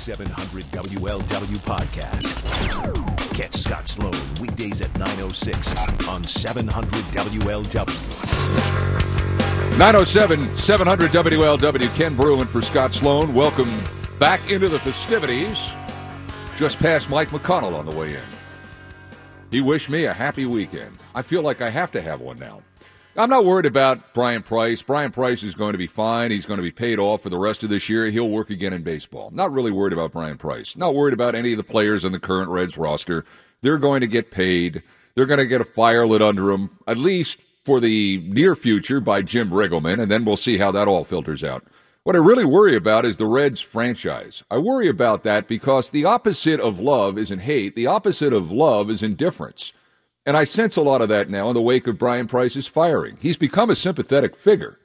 700 WLW podcast. Catch Scott Sloan weekdays at 9.06 on 700 WLW. 907 700 WLW. Ken Bruin for Scott Sloan. Welcome back into the festivities. Just past Mike McConnell on the way in. He wished me a happy weekend. I feel like I have to have one now. I'm not worried about Bryan Price. Bryan Price is going to be fine. He's going to be paid off for the rest of this year. He'll work again in baseball. Not really worried about Bryan Price. Not worried about any of the players on the current Reds roster. They're going to get paid. They're going to get a fire lit under them, at least for the near future by Jim Riggleman, and then we'll see how that all filters out. What I really worry about is the Reds franchise. I worry about that because the opposite of love isn't hate. The opposite of love is indifference. And I sense a lot of that now in the wake of Bryan Price's firing. He's become a sympathetic figure,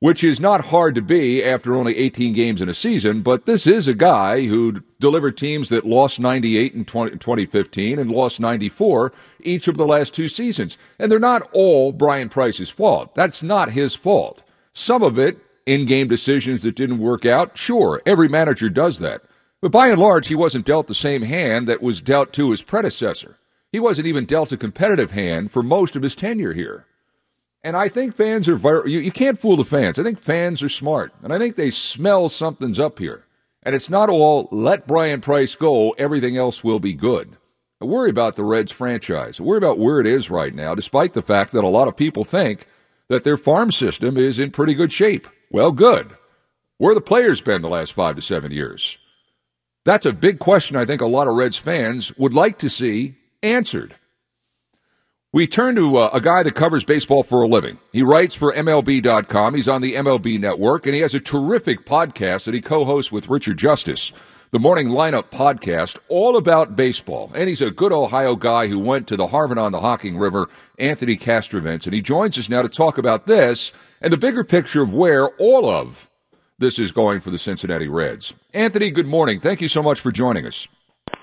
which is not hard to be after only 18 games in a season, but this is a guy who delivered teams that lost 98 in 20, 2015 and lost 94 each of the last two seasons. And they're not all Bryan Price's fault. That's not his fault. Some of it, in game decisions that didn't work out, sure, every manager does that. But by and large, he wasn't dealt the same hand that was dealt to his predecessor. He wasn't even dealt a competitive hand for most of his tenure here. And I think fans are, you, you can't fool the fans. I think fans are smart. And I think they smell something's up here. And it's not all let Bryan Price go, everything else will be good. I worry about the Reds franchise. I worry about where it is right now, despite the fact that a lot of people think that their farm system is in pretty good shape. Well, good. Where the players been the last five to seven years? That's a big question I think a lot of Reds fans would like to see answered. We turn to uh, a guy that covers baseball for a living. He writes for MLB.com. He's on the MLB network, and he has a terrific podcast that he co hosts with Richard Justice, the Morning Lineup podcast, all about baseball. And he's a good Ohio guy who went to the Harvard on the Hocking River, Anthony Castrovince. And he joins us now to talk about this and the bigger picture of where all of this is going for the Cincinnati Reds. Anthony, good morning. Thank you so much for joining us.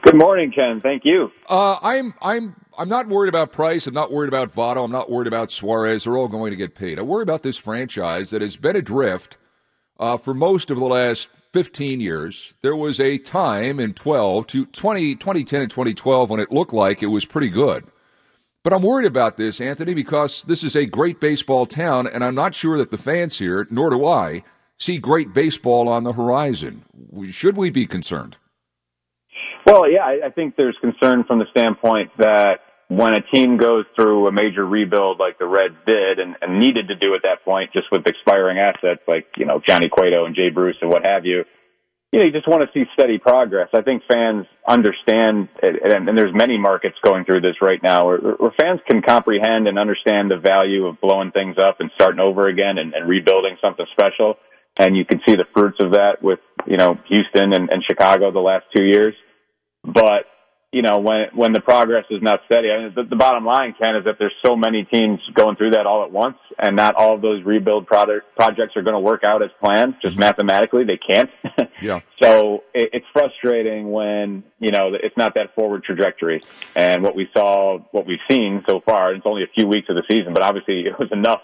Good morning, Ken. Thank you. Uh, I'm I'm I'm not worried about Price. I'm not worried about Votto. I'm not worried about Suarez. They're all going to get paid. I worry about this franchise that has been adrift uh, for most of the last 15 years. There was a time in 12 to 20, 2010 and 2012 when it looked like it was pretty good. But I'm worried about this, Anthony, because this is a great baseball town, and I'm not sure that the fans here, nor do I, see great baseball on the horizon. Should we be concerned? Well, yeah, I, I think there's concern from the standpoint that when a team goes through a major rebuild like the Reds did and, and needed to do at that point, just with expiring assets like, you know, Johnny Cueto and Jay Bruce and what have you, you know, you just want to see steady progress. I think fans understand, and, and there's many markets going through this right now where, where fans can comprehend and understand the value of blowing things up and starting over again and, and rebuilding something special. And you can see the fruits of that with, you know, Houston and, and Chicago the last two years. But you know, when when the progress is not steady, I mean, the, the bottom line, Ken, is that there's so many teams going through that all at once, and not all of those rebuild product, projects are going to work out as planned. Just mm-hmm. mathematically, they can't. yeah. So it, it's frustrating when you know it's not that forward trajectory. And what we saw, what we've seen so far, it's only a few weeks of the season, but obviously it was enough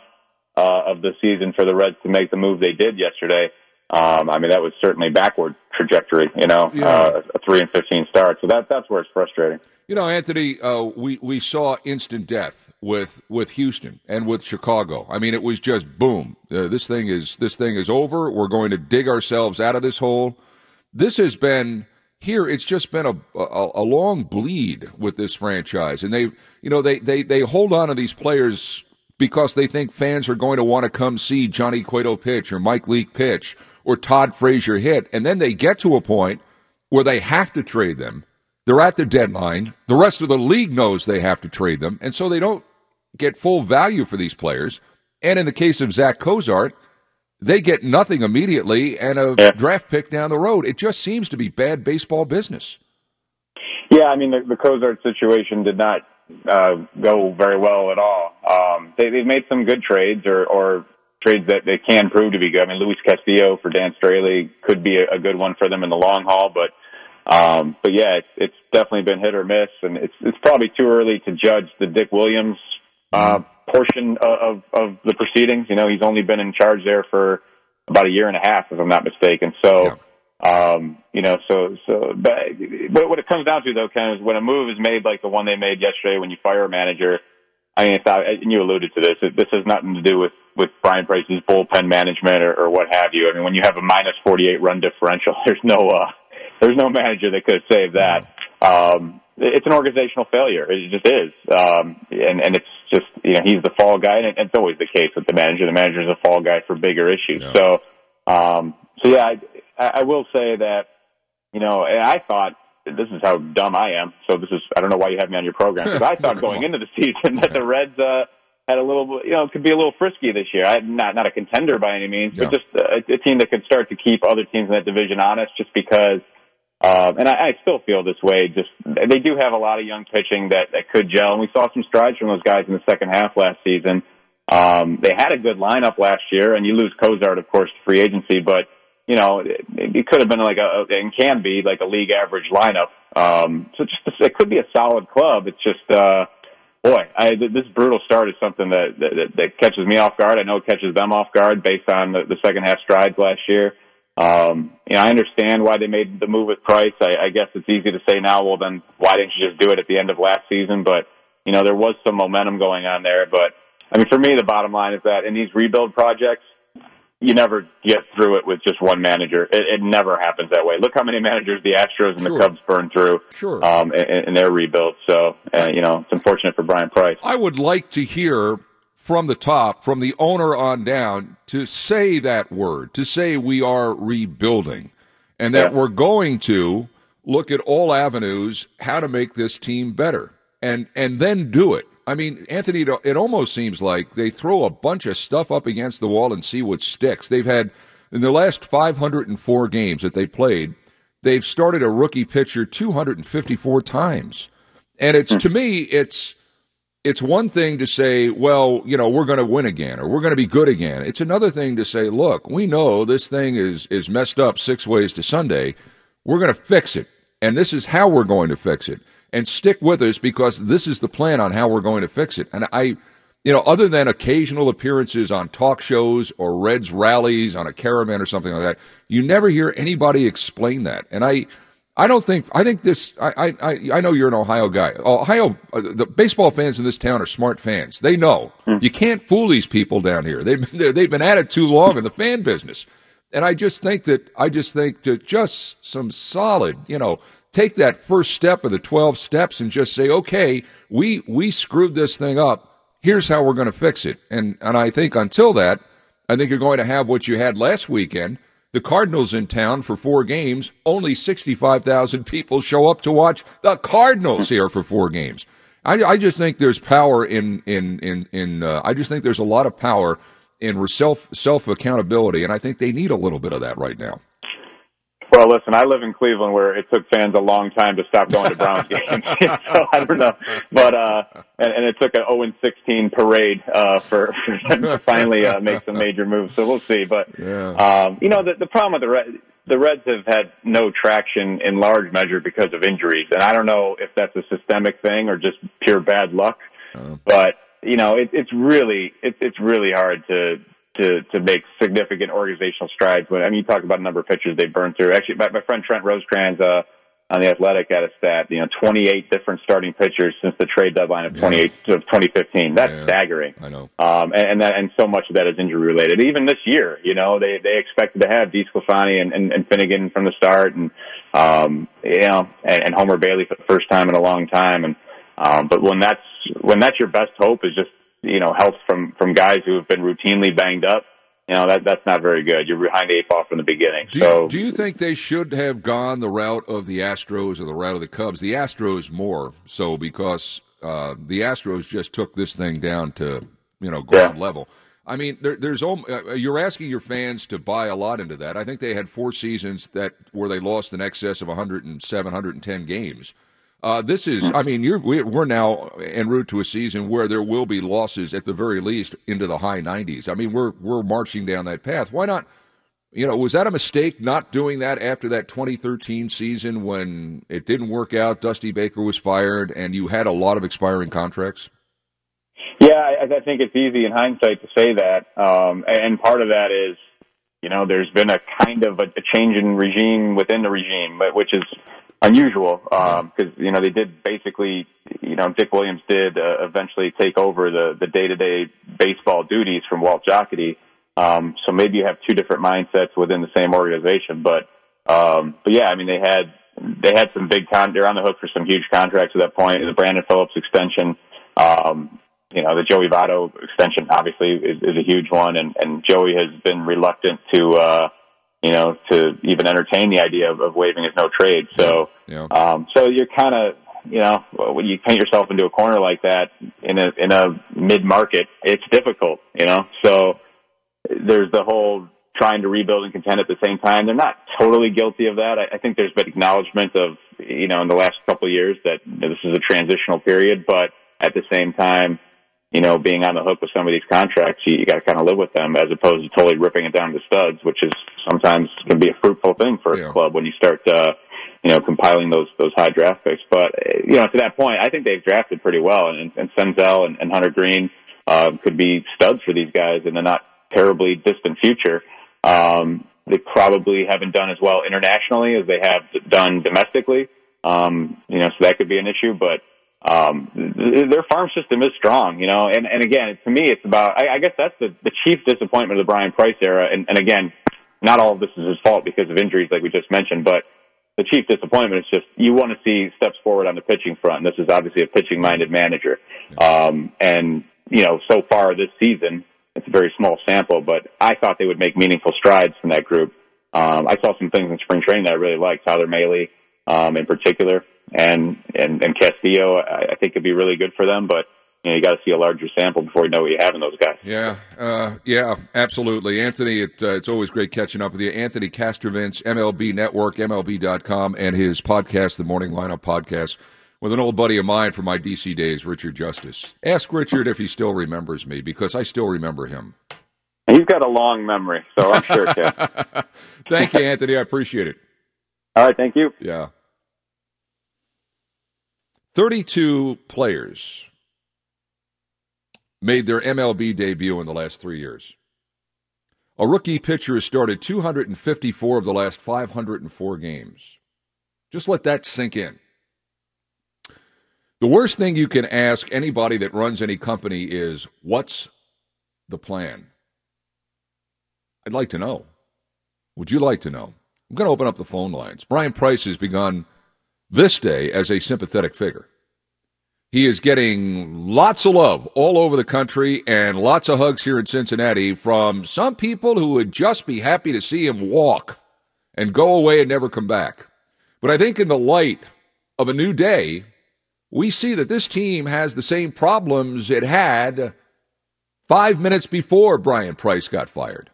uh, of the season for the Reds to make the move they did yesterday. Um, I mean, that was certainly backward trajectory, you know, yeah. uh, a three and fifteen start. So that that's where it's frustrating. You know, Anthony, uh, we we saw instant death with with Houston and with Chicago. I mean, it was just boom. Uh, this thing is this thing is over. We're going to dig ourselves out of this hole. This has been here. It's just been a, a, a long bleed with this franchise, and they you know they they they hold on to these players because they think fans are going to want to come see Johnny Cueto pitch or Mike Leake pitch or Todd Frazier hit. And then they get to a point where they have to trade them. They're at the deadline. The rest of the league knows they have to trade them. And so they don't get full value for these players. And in the case of Zach Cozart, they get nothing immediately and a Yeah. draft pick down the road. It just seems to be bad baseball business. Yeah, I mean the, the Cozart situation did not uh, go very well at all. Um, they, they've made some good trades or, or trades that they can prove to be good. I mean, Luis Castillo for Dan Straily could be a, a good one for them in the long haul, but um, but yeah, it's, it's definitely been hit or miss, and it's it's probably too early to judge the Dick Williams uh, portion of, of the proceedings. You know, he's only been in charge there for about a year and a half, if I'm not mistaken. So. Um, you know, so so, but, but what it comes down to though, Ken, is when a move is made like the one they made yesterday, when you fire a manager. I mean, it's not, and you alluded to this. This has nothing to do with with Bryan Price's bullpen management or, or what have you. I mean, when you have a minus 48 run differential, there's no uh, there's no manager that could have saved that. Um, it's an organizational failure. It just is, um, and and it's just you know he's the fall guy, and it's always the case with the manager. The manager is a fall guy for bigger issues. Yeah. So, um, so yeah, I, I will say that you know I thought this is how dumb I am. So this is I don't know why you have me on your program because I thought going into the season that the Reds uh, had a little you know could be a little frisky this year. I not not a contender by any means, Yeah. but just a, a team that could start to keep other teams in that division honest, just because. Um, and I, I still feel this way. Just they do have a lot of young pitching that that could gel, and we saw some strides from those guys in the second half last season. Um, they had a good lineup last year, and you lose Cozart, of course, to free agency, but you know it, it could have been like a and can be like a league average lineup. Um, so just it could be a solid club. It's just uh, boy, I, this brutal start is something that, that that catches me off guard. I know it catches them off guard based on the, the second half strides last year. Um, you know, I understand why they made the move with Price. I, I guess it's easy to say now, well, then why didn't you just do it at the end of last season? But, you know, there was some momentum going on there. But, I mean, for me, the bottom line is that in these rebuild projects, you never get through it with just one manager. It, it never happens that way. Look how many managers the Astros and Sure. the Cubs burned through Sure. um, in, in their rebuild. So, uh, you know, it's unfortunate for Bryan Price. I would like to hear from the top, from the owner on down, to say that word, to say we are rebuilding, and that Yeah. we're going to look at all avenues how to make this team better, and and then do it. I mean, Anthony, it- almost seems like they throw a bunch of stuff up against the wall and see what sticks. They've had in the last 504 games that they played, they've started a rookie pitcher 254 times, and it's hmm. to me, it's it's one thing to say, well, you know, we're going to win again or we're going to be good again. It's another thing to say, look, we know this thing is is messed up six ways to Sunday. We're going to fix it, and this is how we're going to fix it. And stick with us because this is the plan on how we're going to fix it. And I, you know, other than occasional appearances on talk shows or Reds rallies on a caravan or something like that, you never hear anybody explain that. And I, I don't think I think this. I I I know you're an Ohio guy. Ohio, uh, the baseball fans in this town are smart fans. They know you can't fool these people down here. They've been, they've been at it too long in the fan business. And I just think that I just think that just some solid, you know, take that first step of the twelve steps and just say, okay, we we screwed this thing up. Here's how we're going to fix it. And and I think until that, I think you're going to have what you had last weekend. The Cardinals in town for four games. Only 65,000 people show up to watch the Cardinals here for four games. I, I just think there's power in in in in. Uh, I just think there's a lot of power in self self accountability, and I think they need a little bit of that right now. Well, listen, I live in Cleveland where it took fans a long time to stop going to Browns games. so I don't know. But, uh, and, and it took an 0 and 16 parade, uh, for, for them to finally, uh, make some major moves. So we'll see. But, Yeah. um, you know, the, the problem with the Reds, the Reds have had no traction in large measure because of injuries. And I don't know if that's a systemic thing or just pure bad luck. But, you know, it, it's really, it, it's really hard to, to to make significant organizational strides. When I mean, you talk about a number of pitchers they burned through. Actually, my, my friend Trent Rosecrans uh, on the Athletic had a stat. You know, 28 different starting pitchers since the trade deadline of 28 of 2015. That's Yeah. staggering. I know. Um, and, and that and so much of that is injury related. Even this year, you know, they they expected to have DeSclafani and, and, and Finnegan from the start, and um, you know, and, and Homer Bailey for the first time in a long time. And um, but when that's when that's your best hope is just you know health from from guys who have been routinely banged up. You know that that's not very good. You're behind eight ball from the beginning. Do, so do you think they should have gone the route of the Astros or the route of the Cubs? The Astros more so because uh, the Astros just took this thing down to you know ground Yeah. level. I mean, there, there's uh, you're asking your fans to buy a lot into that. I think they had four seasons that where they lost in excess of 107, 110 games. Uh, this is, I mean, we're now en route to a season where there will be losses at the very least into the high 90s. I mean, we're we're marching down that path. Why not? You know, was that a mistake not doing that after that 2013 season when it didn't work out? Dusty Baker was fired, and you had a lot of expiring contracts. Yeah, I, I think it's easy in hindsight to say that, um, and part of that is, you know, there's been a kind of a, a change in regime within the regime, but which is unusual because um, you know they did basically, you know, Dick Williams did uh, eventually take over the the day to day baseball duties from Walt Jocketty. Um, so maybe you have two different mindsets within the same organization, but um, but yeah, I mean they had they had some big con. They're on the hook for some huge contracts at that point. The Brandon Phillips extension, um, you know, the Joey Votto extension obviously is, is a huge one, and and Joey has been reluctant to. uh you know, to even entertain the idea of, of waiving his no trade. So, yeah. Yeah. Um, so you're kind of, you know, when you paint yourself into a corner like that in a in a mid market, it's difficult, you know. So there's the whole trying to rebuild and contend at the same time. They're not totally guilty of that. I, I think there's been acknowledgement of, you know, in the last couple of years that this is a transitional period, but at the same time, you know, being on the hook with some of these contracts, you, you got to kind of live with them as opposed to totally ripping it down to studs, which is sometimes can be a fruitful thing for a club when you start, uh, you know, compiling those those high draft picks. But you know, to that point, I think they've drafted pretty well, and, and Senzel and, and Hunter Greene uh, could be studs for these guys in the not terribly distant future. Um, they probably haven't done as well internationally as they have done domestically. Um, you know, so that could be an issue, but um, their farm system is strong, you know, and, and again, to me, it's about, I, I guess that's the, the chief disappointment of the Bryan Price era. And, and again, not all of this is his fault because of injuries like we just mentioned, but the chief disappointment is just you want to see steps forward on the pitching front. This is obviously a pitching minded manager. Um, and, you know, so far this season, it's a very small sample, but I thought they would make meaningful strides from that group. Um, I saw some things in spring training that I really liked, Tyler Mahle, um, in particular and and and Castillo, I, I think could be really good for them, but you know, you got to see a larger sample before you know what you have in those guys. Yeah, uh, yeah, absolutely. Anthony, it, uh, it's always great catching up with you. Anthony Castrovince, MLB Network, MLB.com, and his podcast, the Morning Lineup Podcast, with an old buddy of mine from my DC days, Richard Justice. Ask Richard if he still remembers me, because I still remember him. He's got a long memory, so I'm sure. Thank you, Anthony. I appreciate it. All right, thank you. Yeah. 32 players made their MLB debut in the last three years. A rookie pitcher has started 254 of the last 504 games. Just let that sink in. The worst thing you can ask anybody that runs any company is what's the plan? I'd like to know. Would you like to know? I'm going to open up the phone lines. Bryan Price has begun this day as a sympathetic figure. He is getting lots of love all over the country and lots of hugs here in Cincinnati from some people who would just be happy to see him walk and go away and never come back. But I think in the light of a new day, we see that this team has the same problems it had five minutes before Bryan Price got fired.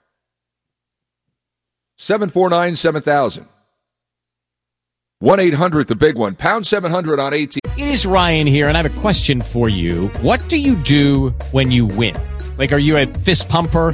749 7000. 1 800, the big one, pound 700 on 18. It is Ryan here, and I have a question for you. What do you do when you win? Like, are you a fist pumper?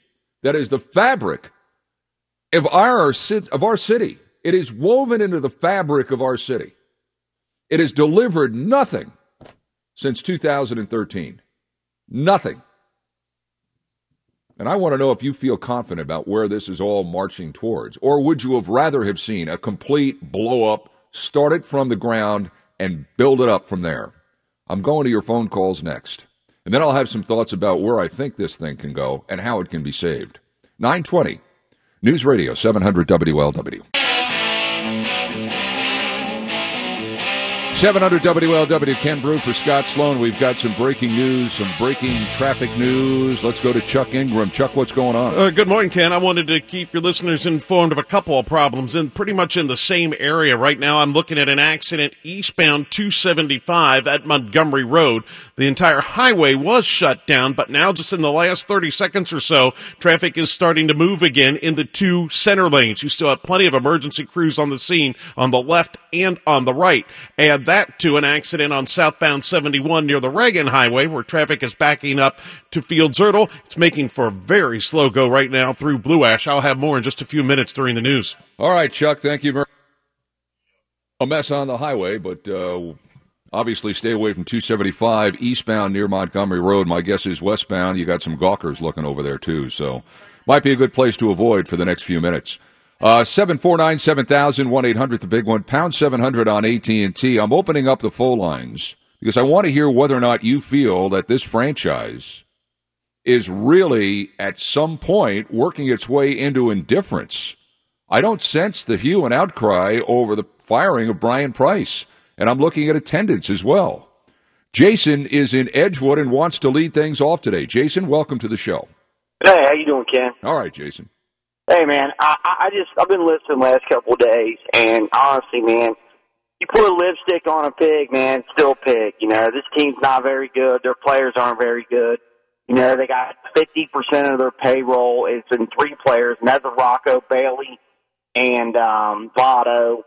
that is the fabric of our, of our city. It is woven into the fabric of our city. It has delivered nothing since 2013. Nothing. And I want to know if you feel confident about where this is all marching towards. Or would you have rather have seen a complete blow up, start it from the ground, and build it up from there? I'm going to your phone calls next. And then I'll have some thoughts about where I think this thing can go and how it can be saved. 920. News Radio 700 WLW. 700 WLW, Ken Broo for Scott Sloan. We've got some breaking news, some breaking traffic news. Let's go to Chuck Ingram. Chuck, what's going on? Uh, good morning, Ken. I wanted to keep your listeners informed of a couple of problems in pretty much in the same area. Right now, I'm looking at an accident eastbound 275 at Montgomery Road. The entire highway was shut down, but now just in the last 30 seconds or so, traffic is starting to move again in the two center lanes. You still have plenty of emergency crews on the scene on the left and on the right. Add that to an accident on southbound 71 near the Reagan Highway where traffic is backing up to Fields Ertel. It's making for a very slow go right now through Blue Ash. I'll have more in just a few minutes during the news. All right, Chuck, thank you very A mess on the highway, but uh, obviously stay away from 275 eastbound near Montgomery Road. My guess is westbound. You got some gawkers looking over there, too, so might be a good place to avoid for the next few minutes. Uh, 749 7000 1 800 the big one pound 700 on AT&T. I'm opening up the phone lines because I want to hear whether or not you feel that this franchise is really at some point working its way into indifference. I don't sense the hue and outcry over the firing of Bryan Price, and I'm looking at attendance as well. Jason is in Edgewood and wants to lead things off today. Jason, welcome to the show. Hey, how you doing, Ken? All right, Jason. Hey, man, I, I just I've been listening the last couple of days, and honestly, man, you put a lipstick on a pig, man, still pig. You know, this team's not very good. Their players aren't very good. You know, they got 50% of their payroll is in three players, and Rocco, Bailey, and um, Votto.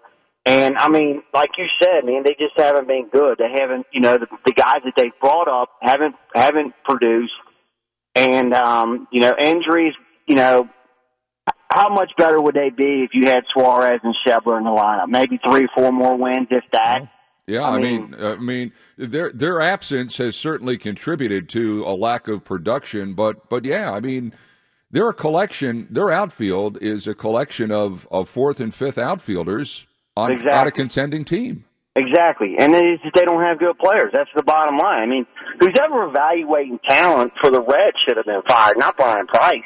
And I mean, like you said, man, they just haven't been good. They haven't, you know, the, the guys that they've brought up haven't haven't produced. And um, you know, injuries, you know, how much better would they be if you had Suarez and Schebler in the lineup? Maybe three, four more wins, if that. Yeah, I, I mean, mean, I mean, their their absence has certainly contributed to a lack of production, but but yeah, I mean, they're a collection. Their outfield is a collection of of fourth and fifth outfielders on exactly. on a contending team. Exactly, and they they don't have good players. That's the bottom line. I mean, who's ever evaluating talent for the Reds should have been fired, not Bryan Price.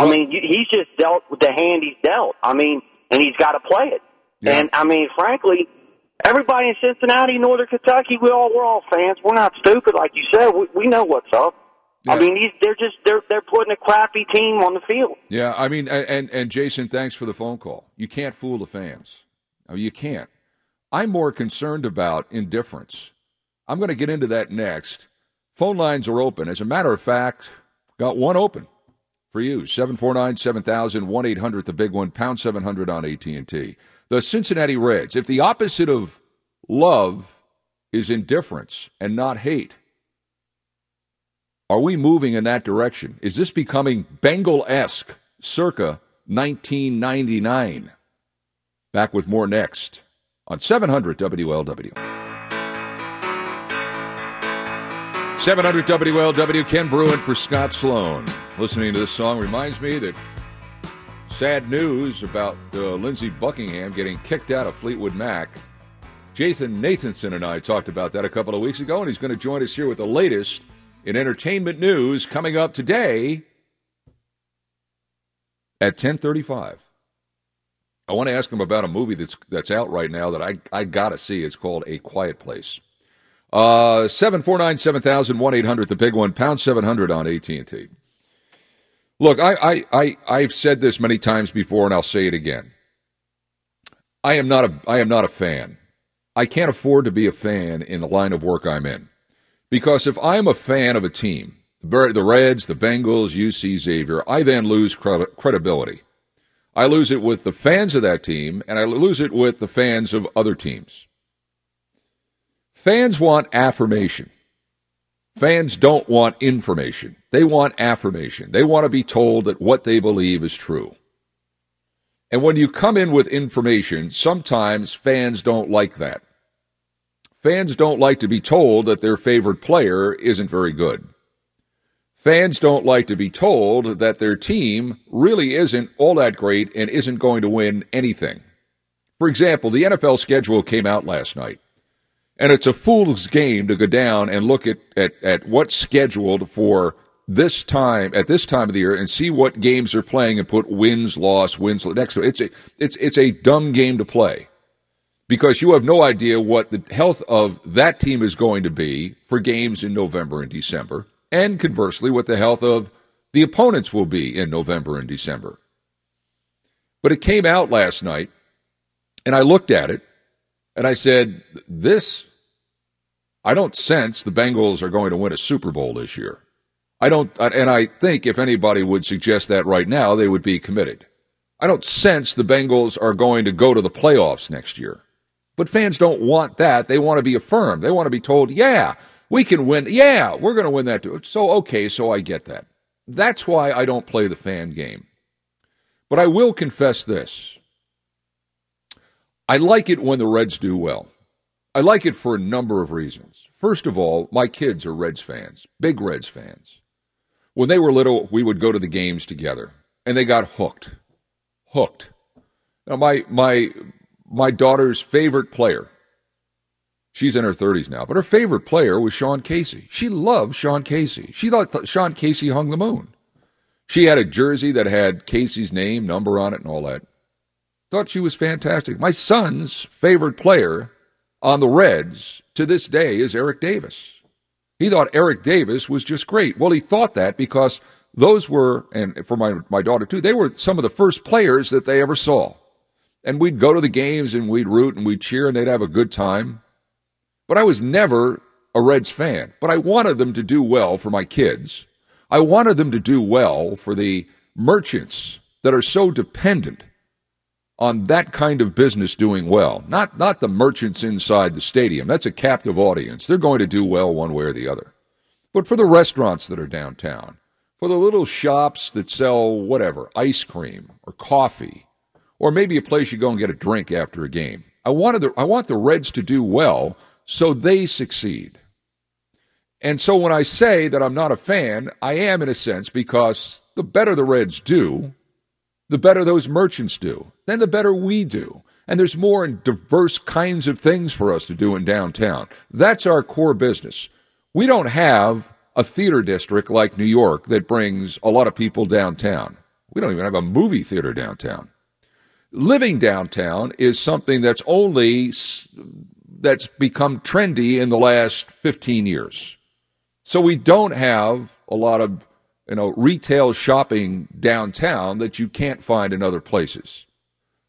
I mean, he's just dealt with the hand he's dealt. I mean, and he's got to play it. Yeah. And I mean, frankly, everybody in Cincinnati, Northern Kentucky, we all we're all fans. We're not stupid, like you said. We, we know what's up. Yeah. I mean, these, they're just they're they're putting a crappy team on the field. Yeah, I mean, and and Jason, thanks for the phone call. You can't fool the fans. I mean, you can't. I'm more concerned about indifference. I'm going to get into that next. Phone lines are open. As a matter of fact, got one open for you. 749 7000 1 800 the big one pound 700 on AT&T the Cincinnati Reds if the opposite of love is indifference and not hate are we moving in that direction? Is this becoming Bengal-esque circa 1999 back with more next on 700 WLW 700 WLW, Ken Bruin for Scott Sloan. Listening to this song reminds me that sad news about uh, Lindsey Buckingham getting kicked out of Fleetwood Mac. Jathan Nathanson and I talked about that a couple of weeks ago, and he's going to join us here with the latest in entertainment news coming up today at 1035. I want to ask him about a movie that's that's out right now that I, I got to see. It's called A Quiet Place. Uh, 749 7000 1 800, the big one, pound 700 on AT&T. Look, I, I, I, I've said this many times before, and I'll say it again. I am not a, I am not a fan. I can't afford to be a fan in the line of work I'm in. Because if I'm a fan of a team, the Reds, the Bengals, UC Xavier, I then lose credibility. I lose it with the fans of that team, and I lose it with the fans of other teams. Fans want affirmation. Fans don't want information. They want affirmation. They want to be told that what they believe is true. And when you come in with information, sometimes fans don't like that. Fans don't like to be told that their favorite player isn't very good. Fans don't like to be told that their team really isn't all that great and isn't going to win anything. For example, the NFL schedule came out last night. And it's a fool's game to go down and look at, at, at what's scheduled for this time at this time of the year and see what games they're playing and put wins, loss, wins next to it. It's a, it's it's a dumb game to play because you have no idea what the health of that team is going to be for games in November and December, and conversely, what the health of the opponents will be in November and December. But it came out last night, and I looked at it, and I said, This, I don't sense the Bengals are going to win a Super Bowl this year. I don't, and I think if anybody would suggest that right now, they would be committed. I don't sense the Bengals are going to go to the playoffs next year. But fans don't want that. They want to be affirmed. They want to be told, yeah, we can win. Yeah, we're going to win that. So, okay, so I get that. That's why I don't play the fan game. But I will confess this I like it when the Reds do well. I like it for a number of reasons. First of all, my kids are Reds fans, big Reds fans. When they were little, we would go to the games together, and they got hooked. Hooked. Now, my, my, my daughter's favorite player, she's in her 30s now, but her favorite player was Sean Casey. She loved Sean Casey. She thought Sean Casey hung the moon. She had a jersey that had Casey's name, number on it, and all that. Thought she was fantastic. My son's favorite player on the Reds to this day is Eric Davis. He thought Eric Davis was just great. Well, he thought that because those were, and for my, my daughter too, they were some of the first players that they ever saw. And we'd go to the games and we'd root and we'd cheer and they'd have a good time. But I was never a Reds fan. But I wanted them to do well for my kids. I wanted them to do well for the merchants that are so dependent on that kind of business doing well. Not not the merchants inside the stadium. That's a captive audience. They're going to do well one way or the other. But for the restaurants that are downtown, for the little shops that sell whatever, ice cream or coffee, or maybe a place you go and get a drink after a game. I wanted the, I want the Reds to do well so they succeed. And so when I say that I'm not a fan, I am in a sense because the better the Reds do, the better those merchants do, then the better we do. And there's more and diverse kinds of things for us to do in downtown. That's our core business. We don't have a theater district like New York that brings a lot of people downtown. We don't even have a movie theater downtown. Living downtown is something that's only that's become trendy in the last 15 years. So we don't have a lot of you know retail shopping downtown that you can't find in other places.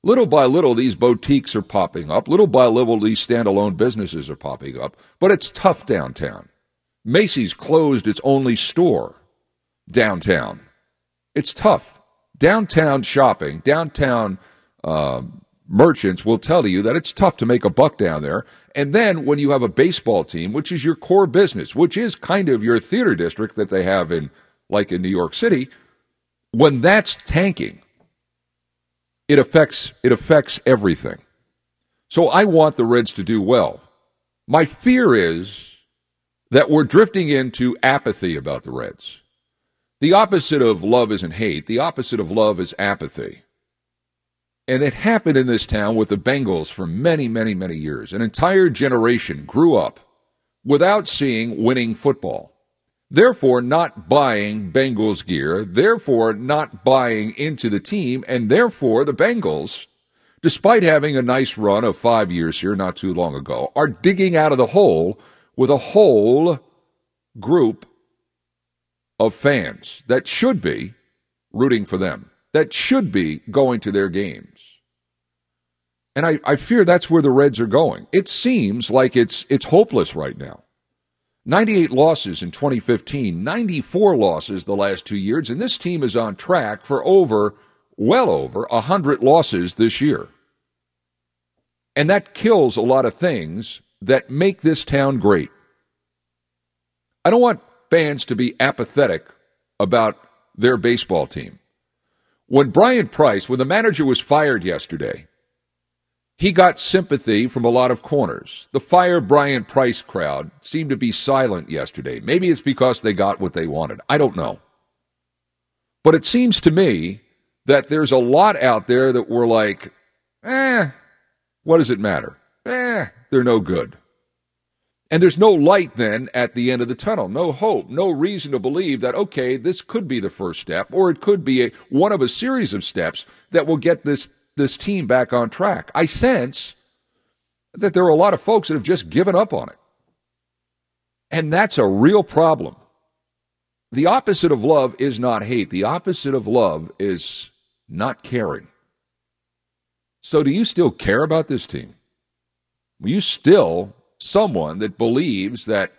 Little by little, these boutiques are popping up. Little by little, these standalone businesses are popping up. But it's tough downtown. Macy's closed its only store downtown. It's tough. Downtown shopping, downtown uh, merchants will tell you that it's tough to make a buck down there. And then when you have a baseball team, which is your core business, which is kind of your theater district that they have in, like in New York City, when that's tanking, it affects it affects everything. So I want the Reds to do well. My fear is that we're drifting into apathy about the Reds. The opposite of love isn't hate. The opposite of love is apathy. And it happened in this town with the Bengals for many, many, many years. An entire generation grew up without seeing winning football therefore not buying Bengals gear, therefore not buying into the team, and therefore the Bengals, despite having a nice run of five years here not too long ago, are digging out of the hole with a whole group of fans that should be rooting for them, that should be going to their games. And I, I fear that's where the Reds are going. It seems like it's it's hopeless right now. 98 losses in 2015, 94 losses the last two years, and this team is on track for over, well over, 100 losses this year. And that kills a lot of things that make this town great. I don't want fans to be apathetic about their baseball team. When Bryan Price, when the manager was fired yesterday, he got sympathy from a lot of corners. The Fire Bryan Price crowd seemed to be silent yesterday. Maybe it's because they got what they wanted. I don't know. But it seems to me that there's a lot out there that were like, eh, what does it matter? Eh, they're no good. And there's no light then at the end of the tunnel, no hope, no reason to believe that, okay, this could be the first step, or it could be a, one of a series of steps that will get this, this team back on track. I sense that there are a lot of folks that have just given up on it. And that's a real problem. The opposite of love is not hate. The opposite of love is not caring. So, do you still care about this team? Are you still someone that believes that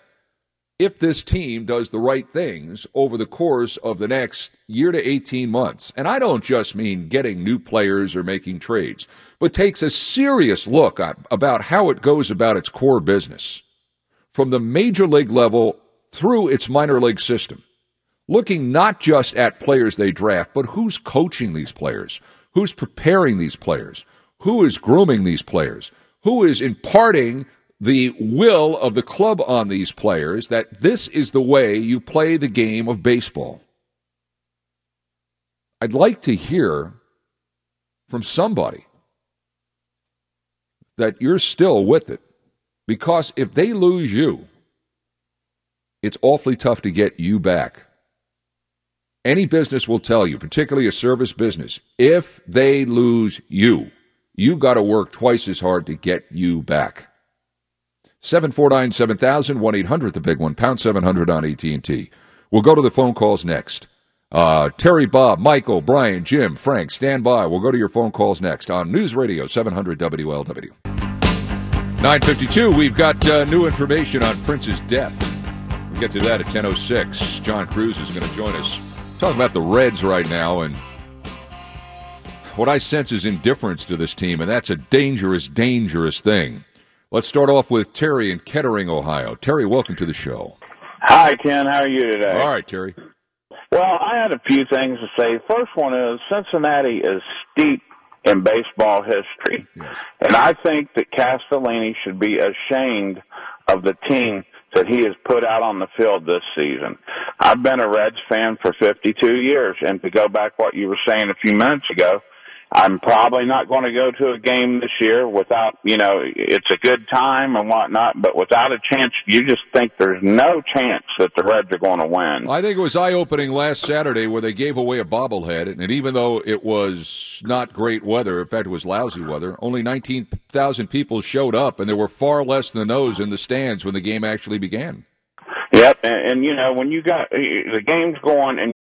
if this team does the right things over the course of the next year to 18 months, and I don't just mean getting new players or making trades, but takes a serious look at, about how it goes about its core business. From the major league level through its minor league system, looking not just at players they draft, but who's coaching these players, who's preparing these players, who is grooming these players, who is imparting the will of the club on these players that this is the way you play the game of baseball. I'd like to hear from somebody that you're still with it. Because if they lose you, it's awfully tough to get you back. Any business will tell you, particularly a service business, if they lose you, you got to work twice as hard to get you back. 749 7000 1 800 the big one pound 700 on AT&T. We'll go to the phone calls next. Uh, Terry, Bob, Michael, Brian, Jim, Frank, stand by. We'll go to your phone calls next on News Radio 700 WLW. 952, we've got uh, new information on Prince's death. We'll get to that at 1006. John Cruz is going to join us. Talking about the Reds right now and what I sense is indifference to this team, and that's a dangerous, dangerous thing. Let's start off with Terry in Kettering, Ohio. Terry, welcome to the show. Hi, Ken. How are you today? All right, Terry. Well, I had a few things to say. First one is Cincinnati is steep in baseball history. Yes. And I think that Castellini should be ashamed of the team that he has put out on the field this season. I've been a Reds fan for 52 years, and to go back what you were saying a few minutes ago, I'm probably not going to go to a game this year without, you know, it's a good time and whatnot, but without a chance, you just think there's no chance that the Reds are going to win. I think it was eye opening last Saturday where they gave away a bobblehead, and even though it was not great weather, in fact, it was lousy weather, only 19,000 people showed up, and there were far less than those in the stands when the game actually began. Yep, and, and you know, when you got the game's going and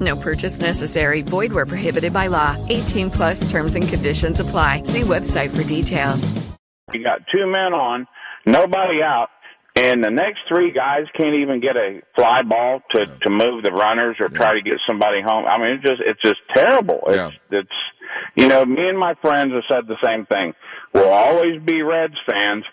No purchase necessary. Void where prohibited by law. 18 plus terms and conditions apply. See website for details. you got two men on, nobody out, and the next three guys can't even get a fly ball to to move the runners or try to get somebody home. I mean, it's just it's just terrible. It's it's you know, me and my friends have said the same thing. We'll always be Reds fans,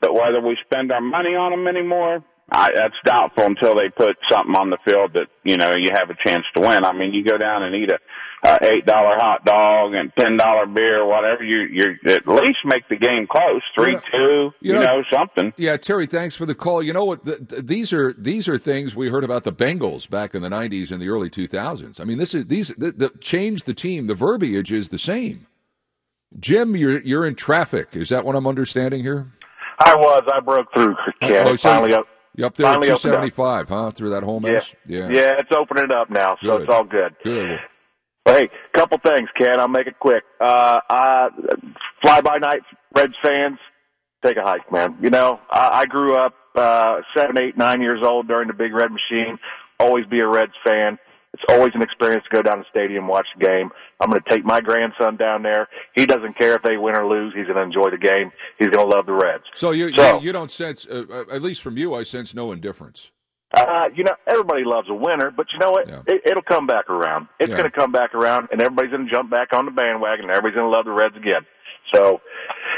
but whether we spend our money on them anymore, I, that's doubtful until they put something on the field that you know you have a chance to win. I mean, you go down and eat a uh, eight dollar hot dog and ten dollar beer, or whatever. You you at least make the game close, three two. You, know, something. Yeah, Terry, thanks for the call. You know what? The, the, these are these are things we heard about the Bengals back in the '90s and the early 2000s. I mean, this is these the, the change the team. The verbiage is the same. Jim, you're you're in traffic. Is that what I'm understanding here? I was. I broke through. Ken. Oh, so finally up. You up there at finally opened up. 275, huh? Through that whole Yeah. mess? yeah, it's opening up now, so Good. it's all good. Good. Well, hey, couple things, Ken. I'll make it quick. Uh, I, fly by night Reds fans, take a hike, man. You know, I, I grew up uh, seven, eight, nine years old during the Big Red Machine. Always be a Reds fan. It's always an experience to go down to the stadium, watch the game. I'm going to take my grandson down there. He doesn't care if they win or lose. He's going to enjoy the game. He's going to love the Reds. So you So- you, you don't sense, uh, uh, at least from you, I sense no indifference. Uh, you know, everybody loves a winner, but you know what? It, it'll come back around. It's Yeah. going to come back around, and everybody's going to jump back on the bandwagon, and everybody's going to love the Reds again. So,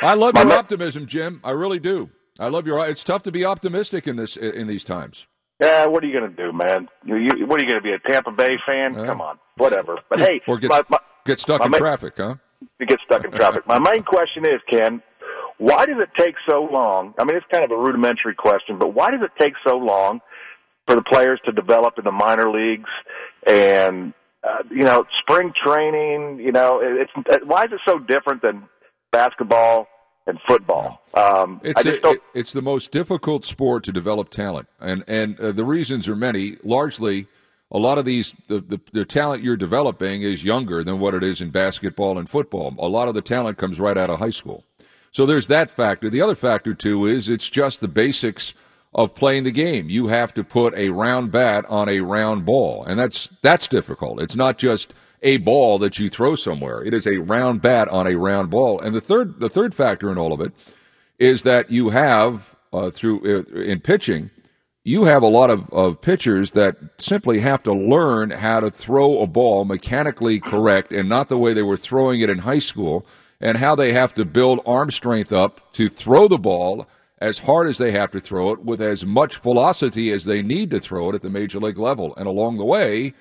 I love your ma- optimism, Jim. I really do. I love your. It's tough to be optimistic in this in these times. Yeah, what are you going to do, man? You, you, what are you going to be a Tampa Bay fan? Come on, whatever. But hey, or get, my, my, get stuck in traffic, huh? you get stuck in traffic. My main question is, Ken, why does it take so long? I mean, it's kind of a rudimentary question, but why does it take so long for the players to develop in the minor leagues and uh, you know spring training? You know, it- it's why is it so different than basketball and football? Um, I It's, a- it- it's the most difficult sport to develop talent, and and uh, the reasons are many. Largely, a lot of these the, the the talent you're developing is younger than what it is in basketball and football. A lot of the talent comes right out of high school, so there's that factor. The other factor too is it's just the basics of playing the game. You have to put a round bat on a round ball, and that's that's difficult. It's not just a ball that you throw somewhere. It is a round bat on a round ball. And the third the third factor in all of it is that you have uh, through uh, in pitching, you have a lot of, of pitchers that simply have to learn how to throw a ball mechanically correct and not the way they were throwing it in high school, and how they have to build arm strength up to throw the ball as hard as they have to throw it with as much velocity as they need to throw it at the major league level. And along the way,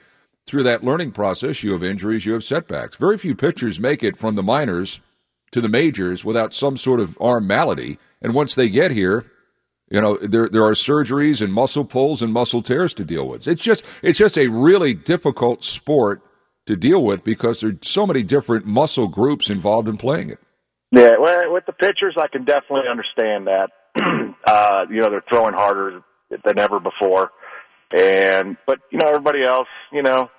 through that learning process, you have injuries, you have setbacks. Very few pitchers make it from the minors to the majors without some sort of arm malady. And once they get here, you know, there there are surgeries and muscle pulls and muscle tears to deal with. It's just it's just a really difficult sport to deal with because there's so many different muscle groups involved in playing it. Yeah, well, with the pitchers, I can definitely understand that. uh, you know, they're throwing harder than ever before, and but you know, everybody else, you know,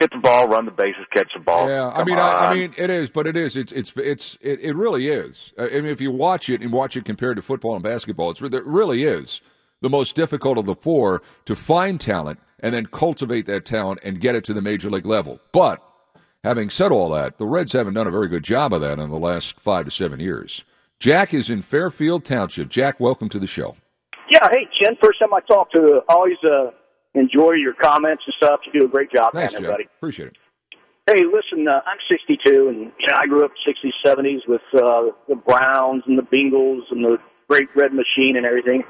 hit the ball, run the bases, catch the ball. Yeah, I mean, I, I mean, it is, but it is. It's it's it's it, it really is. I mean, if you watch it and watch it compared to football and basketball, it's it really is the most difficult of the four to find talent and then cultivate that talent and get it to the major league level. But having said all that, the Reds haven't done a very good job of that in the last five to seven years. Jack is in Fairfield Township. Jack, welcome to the show. Yeah, hey Ken. First time I talk to, always uh, enjoy your comments and stuff. You do a great job, Thanks, man, everybody. Appreciate it. Hey, listen, uh, I'm 62, and you know, I grew up 60s, 70s with uh, the Browns and the Bengals and the Great Red Machine and everything.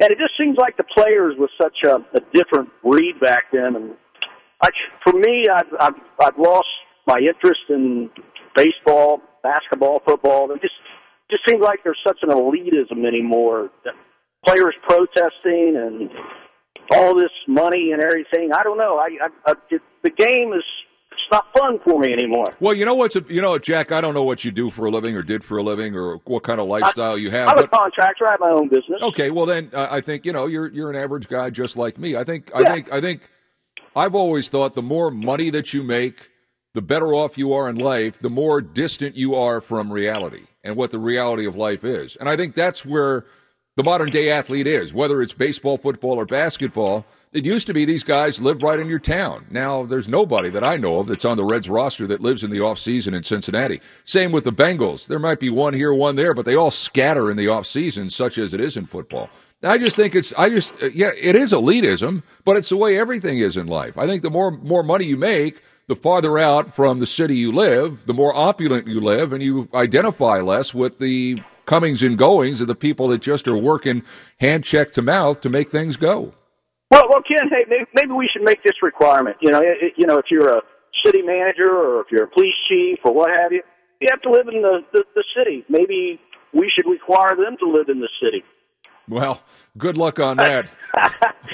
And it just seems like the players was such a, a different breed back then. And I, for me, I've, I've, I've lost my interest in baseball, basketball, football. It just just seems like there's such an elitism anymore. Players protesting and all this money and everything. I don't know. I, I, I it, the game is it's not fun for me anymore. Well, you know what's a, you know, Jack. I don't know what you do for a living or did for a living or what kind of lifestyle you have. I'm a contractor. I have my own business. Okay, well then uh, I think you know you're you're an average guy just like me. I think I think I think I've always thought the more money that you make, the better off you are in life, the more distant you are from reality and what the reality of life is. And I think that's where the modern day athlete is, whether it's baseball, football, or basketball. It used to be these guys lived right in your town. Now there's nobody that I know of that's on the Reds roster that lives in the off season in Cincinnati. Same with the Bengals. There might be one here, one there, but they all scatter in the off season, such as it is in football. I just think it's I just uh, yeah, it is elitism, but it's the way everything is in life. I think the more more money you make, the farther out from the city you live, the more opulent you live, and you identify less with the comings and goings of the people that just are working hand check to mouth to make things go. Well, well, Ken, hey, maybe, maybe we should make this requirement. You know, it, you know, if you're a city manager or if you're a police chief or what have you, you have to live in the the, the city. Maybe we should require them to live in the city. Well, good luck on that.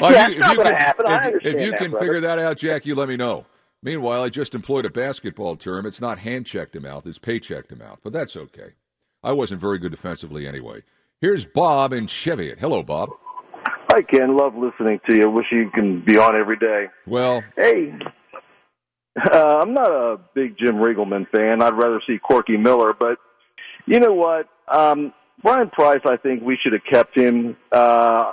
Yeah, it's not gonna happen. If, if you that, can brother. figure that out, Jack, you let me know. Meanwhile, I just employed a basketball term. It's not hand check to mouth, it's paycheck to mouth, but that's okay. I wasn't very good defensively anyway. Here's Bob in Cheviot. Hello, Bob. Hi, Ken. Love listening to you. Wish you can be on every day. Well, Hey, uh, I'm not a big Jim Riggleman fan. I'd rather see Corky Miller, but you know what? Um, Bryan Price, I think we should have kept him. Uh,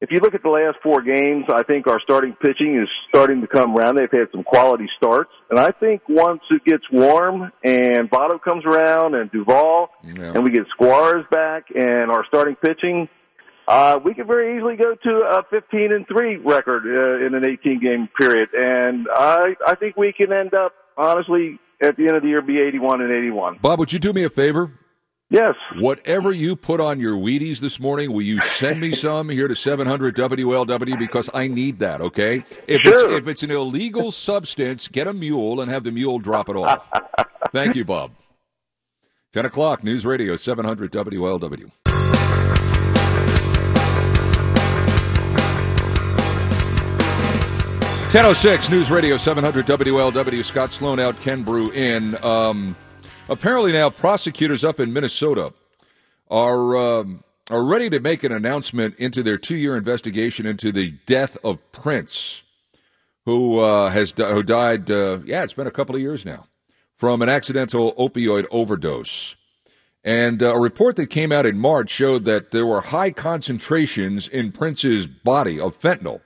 if you look at the last four games, I think our starting pitching is starting to come around. They've had some quality starts, and I think once it gets warm and Votto comes around and Duvall, and we get Squires back and our starting pitching, uh, we could very easily go to a 15 and three record uh, in an 18 game period, and I I think we can end up honestly at the end of the year be 81 and 81. Bob, would you do me a favor? Yes. Whatever you put on your Wheaties this morning, will you send me some here to 700 WLW because I need that, okay? If Sure. it's if it's an illegal substance, get a mule and have the mule drop it off. Thank you, Bob. 10 o'clock, News Radio 700 WLW. Ten oh six News Radio seven hundred WLW Scott Sloan out Ken Broo in. Um, apparently now prosecutors up in Minnesota are um, are ready to make an announcement into their two year investigation into the death of Prince, who uh, has di- who died. Uh, yeah, it's been a couple of years now from an accidental opioid overdose. And uh, a report that came out in March showed that there were high concentrations in Prince's body of fentanyl.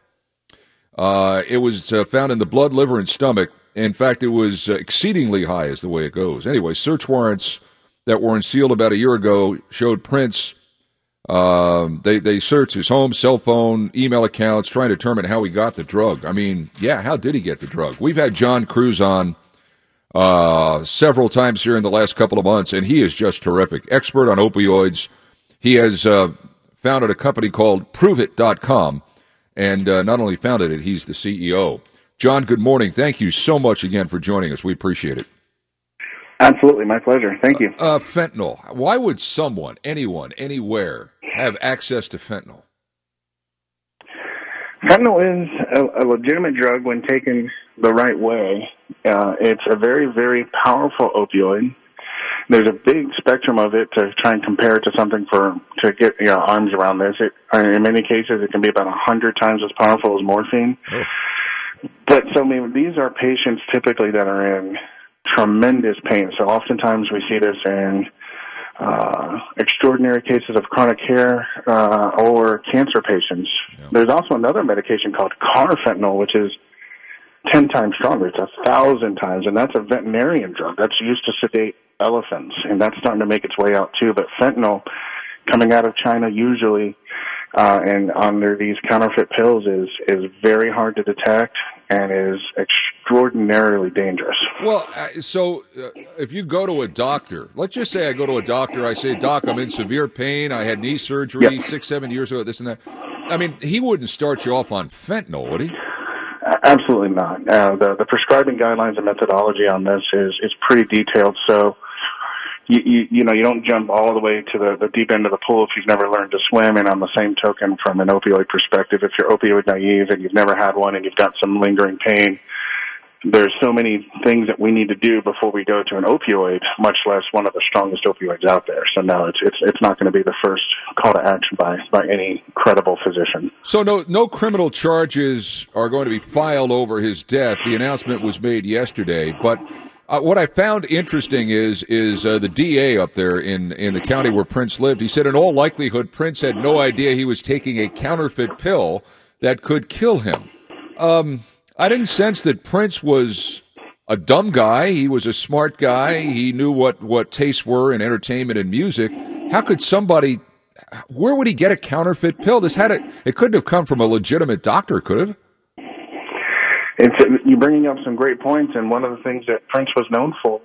Uh, it was uh, found in the blood, liver, and stomach. In fact, it was uh, exceedingly high, is the way it goes. Anyway, search warrants that were unsealed about a year ago showed Prince. Um, they they searched his home, cell phone, email accounts, trying to determine how he got the drug. I mean, yeah, how did he get the drug? We've had John Cruz on uh, several times here in the last couple of months, and he is just terrific. Expert on opioids. He has uh, founded a company called ProveIt.com, and uh, not only founded it, he's the CEO. John, good morning. Thank you so much again for joining us. We appreciate it. Absolutely, my pleasure. Thank you. Uh, fentanyl. Why would someone, anyone, anywhere have access to fentanyl? Fentanyl is a, a legitimate drug when taken the right way. Uh, it's a very, very powerful opioid. There's a big spectrum of it to try and compare it to something for to get you know, arms around this. It, in many cases, it can be about a hundred times as powerful as morphine. But so I mean, these are patients typically that are in tremendous pain. So oftentimes we see this in uh, extraordinary cases of chronic care uh, or cancer patients. There's also another medication called carfentanil, which is ten times stronger. It's a thousand times, and that's a veterinarian drug that's used to sedate elephants, and that's starting to make its way out too. But fentanyl, coming out of China, usually uh, and under these counterfeit pills, is is very hard to detect and is extraordinarily dangerous. Well, so uh, if you go to a doctor, let's just say I go to a doctor, I say, Doc, I'm in severe pain. I had knee surgery six, seven years ago, this and that. I mean, he wouldn't start you off on fentanyl, would he? Absolutely not. Uh, the the prescribing guidelines and methodology on this is is pretty detailed. So you, you you know you don't jump all the way to the, the deep end of the pool if you've never learned to swim. And on the same token, from an opioid perspective, if you're opioid naive and you've never had one and you've got some lingering pain, there's so many things that we need to do before we go to an opioid, much less one of the strongest opioids out there. So no, it's it's it's not going to be the first call to action by by any credible physician. So no no criminal charges are going to be filed over his death. The announcement was made yesterday, but uh, what I found interesting is is uh, the DA up there in in the county where Prince lived. He said in all likelihood Prince had no idea he was taking a counterfeit pill that could kill him. Um, I didn't sense that Prince was a dumb guy. He was a smart guy. He knew what what tastes were in entertainment and music. How could somebody? Where would he get a counterfeit pill? This had it. It couldn't have come from a legitimate doctor, could have. It's you're bringing up some great points, and one of the things that Prince was known for,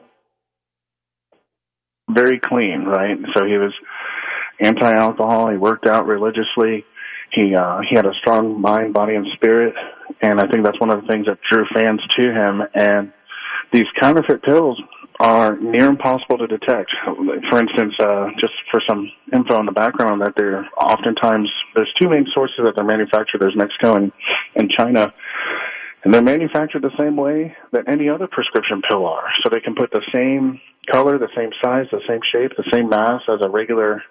very clean, right? So he was anti-alcohol. He worked out religiously. He uh, he had a strong mind, body, and spirit, and I think that's one of the things that drew fans to him. And these counterfeit pills are near impossible to detect. For instance, uh, just for some info in the background, that they're oftentimes there's two main sources that they're manufactured. There's Mexico and, and China. And they're manufactured the same way that any other prescription pill are. So they can put the same color, the same size, the same shape, the same mass as a regular,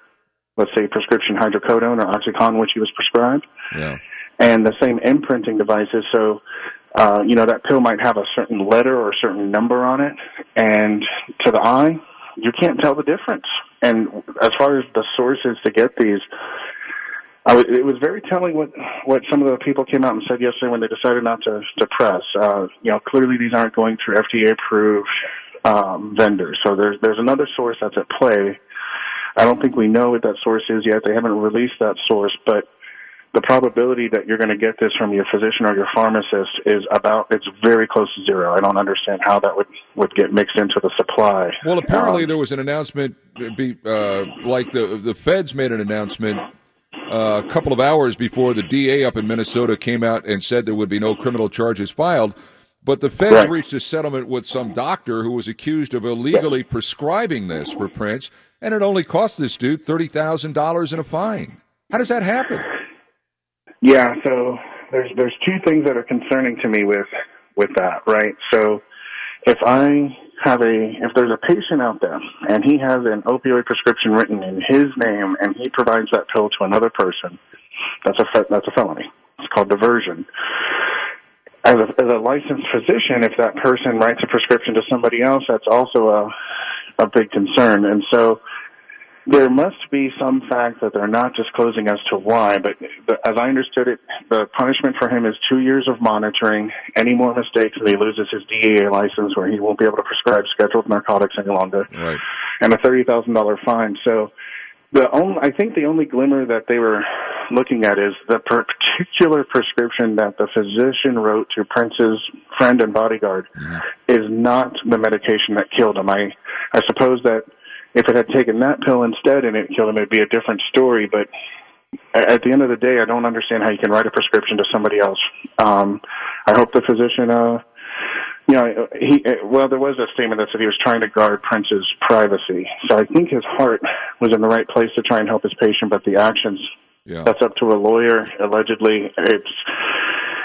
let's say, prescription hydrocodone or oxycontin, which he was prescribed, Yeah. and the same imprinting devices. So, uh, you know, that pill might have a certain letter or a certain number on it, and to the eye, you can't tell the difference. And as far as the sources to get these, I w- it was very telling what what some of the people came out and said yesterday when they decided not to to press. Uh, you know, clearly these aren't going through FDA approved um, vendors, so there's there's another source that's at play. I don't think we know what that source is yet. They haven't released that source, but the probability that you're going to get this from your physician or your pharmacist is about it's very close to zero. I don't understand how that would would get mixed into the supply. Well, apparently Um, there was an announcement, be, uh, like the the feds made an announcement uh, a couple of hours before the DA up in Minnesota came out and said there would be no criminal charges filed. But the feds Right. reached a settlement with some doctor who was accused of illegally prescribing this for Prince, and it only cost this dude thirty thousand dollars in a fine. How does that happen? Yeah, so there's there's two things that are concerning to me with with that, right? So if I have a if there's a patient out there and he has an opioid prescription written in his name and he provides that pill to another person, that's a fe- that's a felony. It's called diversion. As a, as a licensed physician, if that person writes a prescription to somebody else, that's also a a big concern. And so there must be some fact that they're not disclosing as to why, but the, as I understood it, the punishment for him is two years of monitoring. Any more mistakes, and he loses his DEA license, where he won't be able to prescribe scheduled narcotics any longer, Right. and a thirty thousand dollar fine. So, the only I think the only glimmer that they were looking at is the particular prescription that the physician wrote to Prince's friend and bodyguard mm-hmm. is not the medication that killed him. I I suppose that if it had taken that pill instead and it killed him, it'd be a different story. But at the end of the day, I don't understand how you can write a prescription to somebody else. Um, I hope the physician, uh, you know, he uh, well, there was a statement that said he was trying to guard Prince's privacy. So I think his heart was in the right place to try and help his patient, but the actions. Yeah. That's up to a lawyer. Allegedly, it's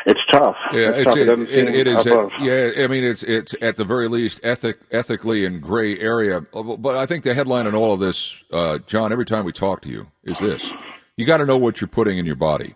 it's tough. Yeah, it's, it's, tough. It, it, it, is. above. yeah, I mean, it's it's at the very least ethic, ethically in gray area. But I think the headline in all of this, uh, John, every time we talk to you, is this: you got to know what you're putting in your body.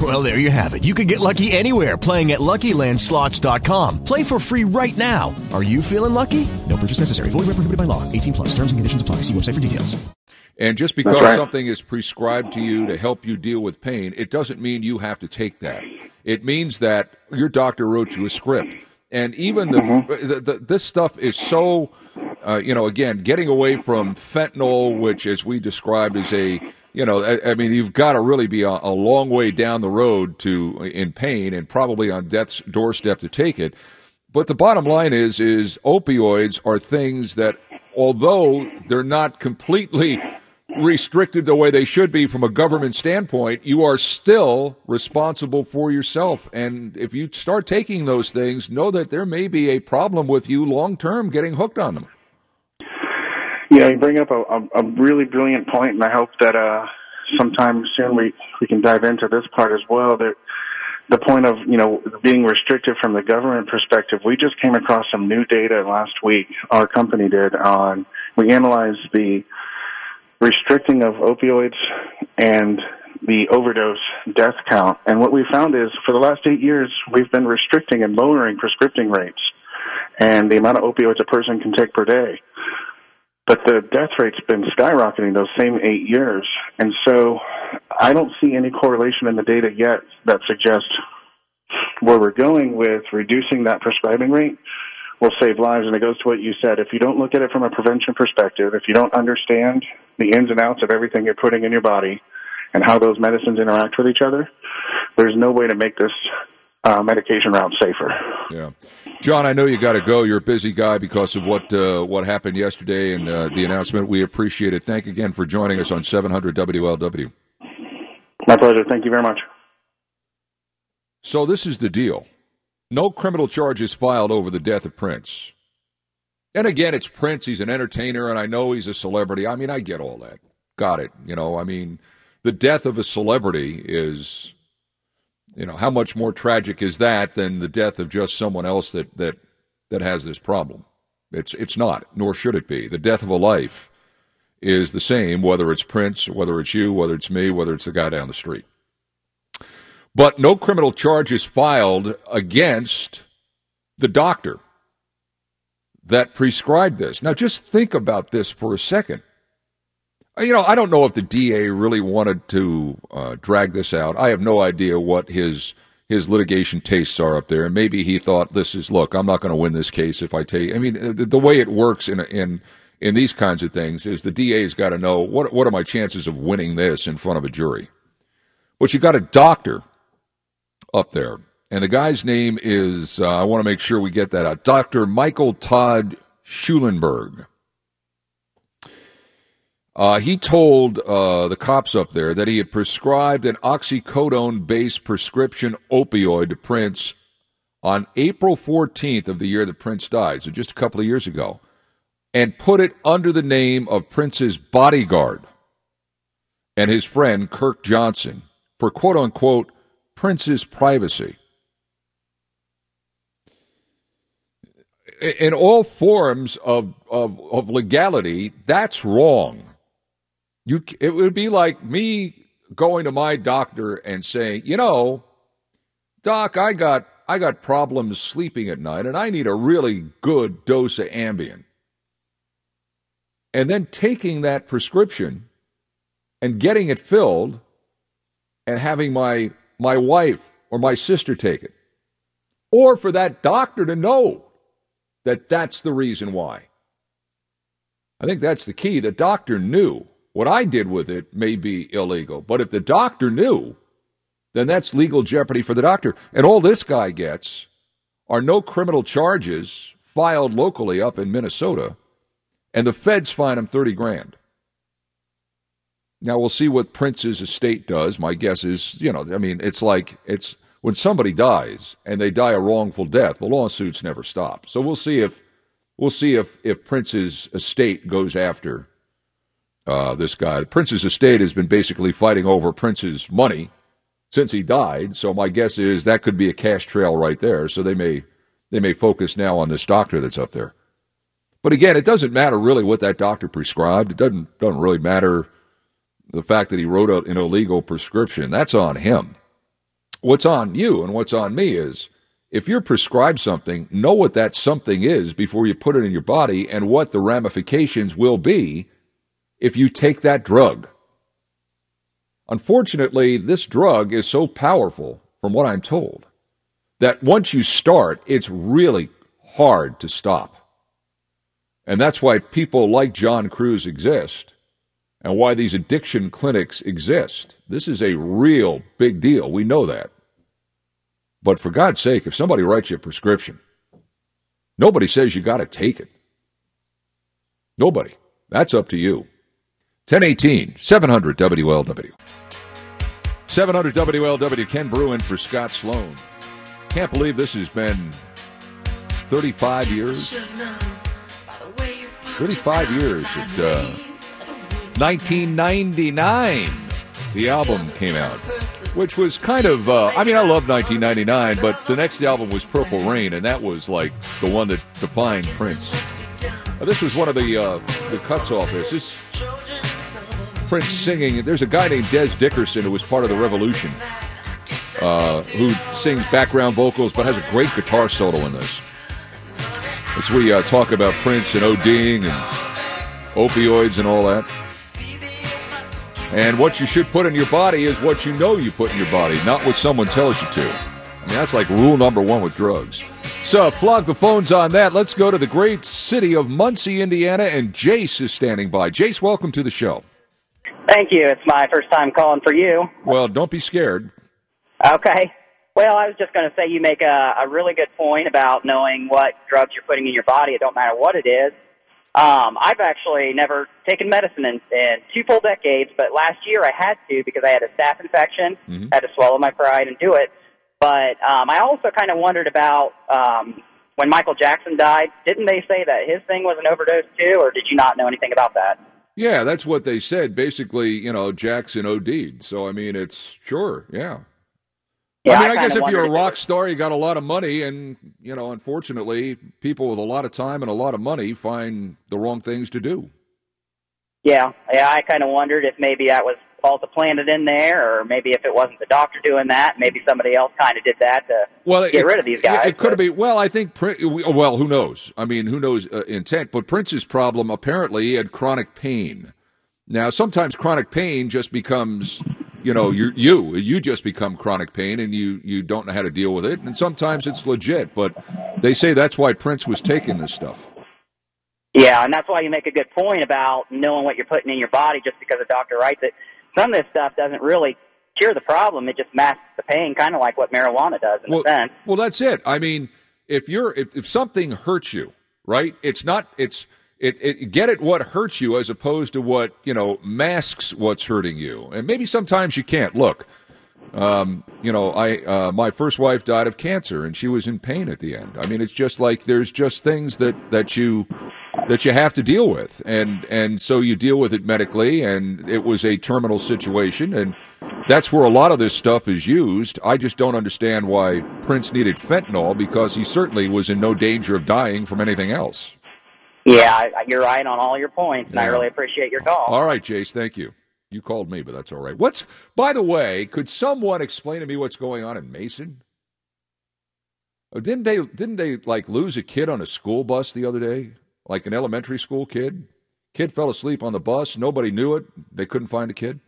Well, there you have it. You can get lucky anywhere playing at LuckyLandSlots.com. Play for free right now. Are you feeling lucky? No purchase necessary. Void where prohibited by law. 18 plus. Terms and conditions apply. See website for details. And just because right. something is prescribed to you to help you deal with pain, it doesn't mean you have to take that. It means that your doctor wrote you a script. And even the, Mm-hmm. the, the this stuff is so, uh, you know, again, getting away from fentanyl, which, as we described, is a, you know, I, I mean, you've got to really be a, a long way down the road to in pain and probably on death's doorstep to take it. But the bottom line is, is opioids are things that, although they're not completely restricted the way they should be from a government standpoint, you are still responsible for yourself. And if you start taking those things, know that there may be a problem with you long term getting hooked on them. Yeah, you bring up a, a, a really brilliant point, and I hope that uh, sometime soon we we can dive into this part as well. That the point of you know being restricted from the government perspective, we just came across some new data last week. Our company did on we analyzed the restricting of opioids and the overdose death count, and what we found is for the last eight years we've been restricting and lowering prescripting rates and the amount of opioids a person can take per day but the death rate's been skyrocketing those same eight years. And so I don't see any correlation in the data yet that suggests where we're going with reducing that prescribing rate will save lives. And it goes to what you said. If you don't look at it from a prevention perspective, if you don't understand the ins and outs of everything you're putting in your body and how those medicines interact with each other, there's no way to make this uh, medication route safer. Yeah, John, I know you got to go. You're a busy guy because of what uh, what happened yesterday and uh, the announcement. We appreciate it. Thank you again for joining us on 700 WLW. My pleasure. Thank you very much. So this is the deal. No criminal charges filed over the death of Prince. And again, it's Prince. He's an entertainer, and I know he's a celebrity. I mean, I get all that. Got it. You know, I mean, the death of a celebrity is, you know, how much more tragic is that than the death of just someone else that that that has this problem? It's it's not, nor should it be. The death of a life is the same, whether it's Prince, whether it's you, whether it's me, whether it's the guy down the street. But no criminal charges filed against the doctor that prescribed this. Now, just think about this for a second. You know, I don't know if the DA really wanted to uh, drag this out. I have no idea what his his litigation tastes are up there, and maybe he thought this is look. I'm not going to win this case if I take. I mean, the, the way it works in in in these kinds of things is the DA's got to know what what are my chances of winning this in front of a jury. But you got a doctor up there, and the guy's name is uh, I want to make sure we get that out. Doctor Michael Todd Schulenberg. Uh, he told uh, the cops up there that he had prescribed an oxycodone based prescription opioid to Prince on April 14th of the year that Prince died, so just a couple of years ago, and put it under the name of Prince's bodyguard and his friend Kirk Johnson for quote unquote Prince's privacy. In all forms of, of, of legality, that's wrong. You, it would be like me going to my doctor and saying, you know, doc, I got I got problems sleeping at night, and I need a really good dose of Ambien. And then taking that prescription and getting it filled, and having my my wife or my sister take it, or for that doctor to know that that's the reason why. I think that's the key. The doctor knew what I did with it may be illegal, but if the doctor knew, then that's legal jeopardy for the doctor. And all this guy gets are no criminal charges filed locally up in Minnesota, and the feds fine him 30 grand. Now we'll see what Prince's estate does. My guess is, you know, I mean, it's like it's when somebody dies and they die a wrongful death, the lawsuits never stop. So we'll see if we'll see if if Prince's estate goes after uh, this guy. Prince's estate has been basically fighting over Prince's money since he died. So my guess is that could be a cash trail right there. So they may they may focus now on this doctor that's up there. But again, it doesn't matter really what that doctor prescribed. It doesn't doesn't really matter the fact that he wrote an illegal prescription. That's on him. What's on you and what's on me is if you're prescribed something, know what that something is before you put it in your body and what the ramifications will be if you take that drug. Unfortunately, this drug is so powerful, from what I'm told, that once you start, it's really hard to stop. And that's why people like John Cruz exist and why these addiction clinics exist. This is a real big deal. We know that. But for God's sake, if somebody writes you a prescription, nobody says you got to take it. Nobody. That's up to you. 1018, 700 WLW. 700 WLW, Ken Broo in for Scott Sloan. Can't believe this has been 35 years. 35 years. At, uh, 1999, the album came out, which was kind of, uh, I mean, I love 1999, but the next album was Purple Rain, and that was like the one that defined Prince. Uh, this was one of the uh, the cuts off this. This Prince singing. There's a guy named Dez Dickerson who was part of the Revolution, uh, who sings background vocals but has a great guitar solo in this. As we uh, talk about Prince and ODing and opioids and all that. And what you should put in your body is what you know you put in your body, not what someone tells you to. I mean, that's like rule number one with drugs. So, flog the phones on that. Let's go to the great city of Muncie, Indiana, and Jace is standing by. Jace, welcome to the show. Thank you. It's my first time calling for you. Well, don't be scared. Okay. Well, I was just going to say you make a, a really good point about knowing what drugs you're putting in your body. It don't matter what it is. Um, I've actually never taken medicine in, in two full decades, but last year I had to because I had a staph infection. Mm-hmm. I had to swallow my pride and do it. But um, I also kind of wondered about um, when Michael Jackson died. Didn't they say that his thing was an overdose too, or did you not know anything about that? Yeah, that's what they said. Basically, you know, Jackson OD'd. So, I mean, it's sure, yeah. Yeah, I mean, I I, guess if you're a rock star, you got a lot of money, and you know, unfortunately, people with a lot of time and a lot of money find the wrong things to do. Yeah, yeah. I kind of wondered if maybe that was Alta planted in there, or maybe if it wasn't the doctor doing that, maybe somebody else kind of did that to Well, get it, rid of these guys. it could have been. Well, I think. Well, who knows? I mean, who knows uh, intent? But Prince's problem apparently he had chronic pain. Now, sometimes chronic pain just becomes, you know, you you you just become chronic pain, and you you don't know how to deal with it. And sometimes it's legit, but they say that's why Prince was taking this stuff. Yeah, and that's why you make a good point about knowing what you're putting in your body. Just because a doctor writes it, some of this stuff doesn't really cure the problem. It just masks the pain, kind of like what marijuana does in well, a sense. Well, that's it. I mean, if you're if, if something hurts you, right? It's not it's it, it get at what hurts you as opposed to what you know masks what's hurting you, and maybe sometimes you can't look. Um, you know, I uh, my first wife died of cancer, and she was in pain at the end. I mean, it's just like there's just things that that you that you have to deal with, and and so you deal with it medically, and it was a terminal situation, and that's where a lot of this stuff is used. I just don't understand why Prince needed fentanyl because he certainly was in no danger of dying from anything else. Yeah, you're right on all your points, and I really appreciate your call. All right, Jace, thank you. You called me, but that's all right. What's by the way, could someone explain to me what's going on in Mason? Oh, didn't they didn't they like lose a kid on a school bus the other day? Like an elementary school kid? Kid fell asleep on the bus, nobody knew it. They couldn't find the kid.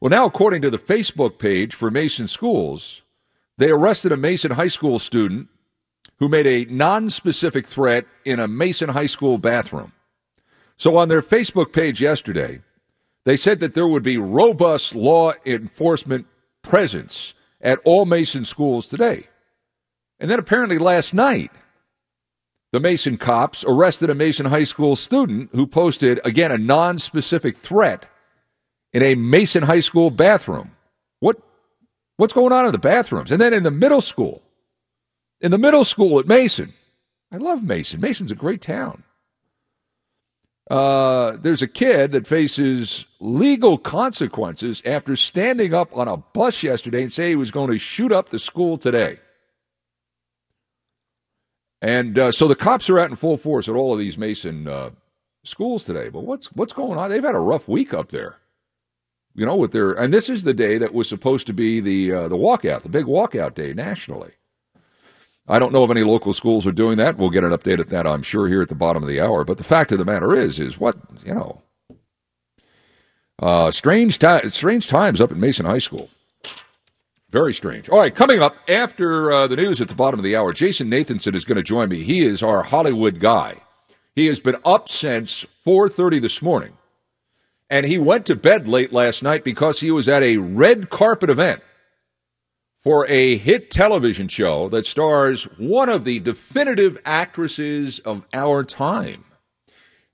Well, now according to the Facebook page for Mason Schools, they arrested a Mason High School student who made a non-specific threat in a Mason High School bathroom. So on their Facebook page yesterday, they said that there would be robust law enforcement presence at all Mason schools today. And then apparently last night, the Mason cops arrested a Mason High School student who posted, again, a non specific threat in a Mason High School bathroom. What, what's going on in the bathrooms? And then in the middle school, in the middle school at Mason, I love Mason. Mason's a great town. Uh, there's a kid that faces legal consequences after standing up on a bus yesterday and say he was going to shoot up the school today. And uh, so the cops are out in full force at all of these Mason uh, schools today. But what's what's going on? They've had a rough week up there. You know, with their and this is the day that was supposed to be the uh, the walkout, the big walkout day nationally. I don't know if any local schools are doing that. We'll get an update at that, I'm sure, here at the bottom of the hour. But the fact of the matter is, is what you know. Uh, strange, strange times up at Mason High School. Very strange. All right, coming up after uh, the news at the bottom of the hour, Jason Nathanson is going to join me. He is our Hollywood guy. He has been up since 4:30 this morning, and he went to bed late last night because he was at a red carpet event for a hit television show that stars one of the definitive actresses of our time.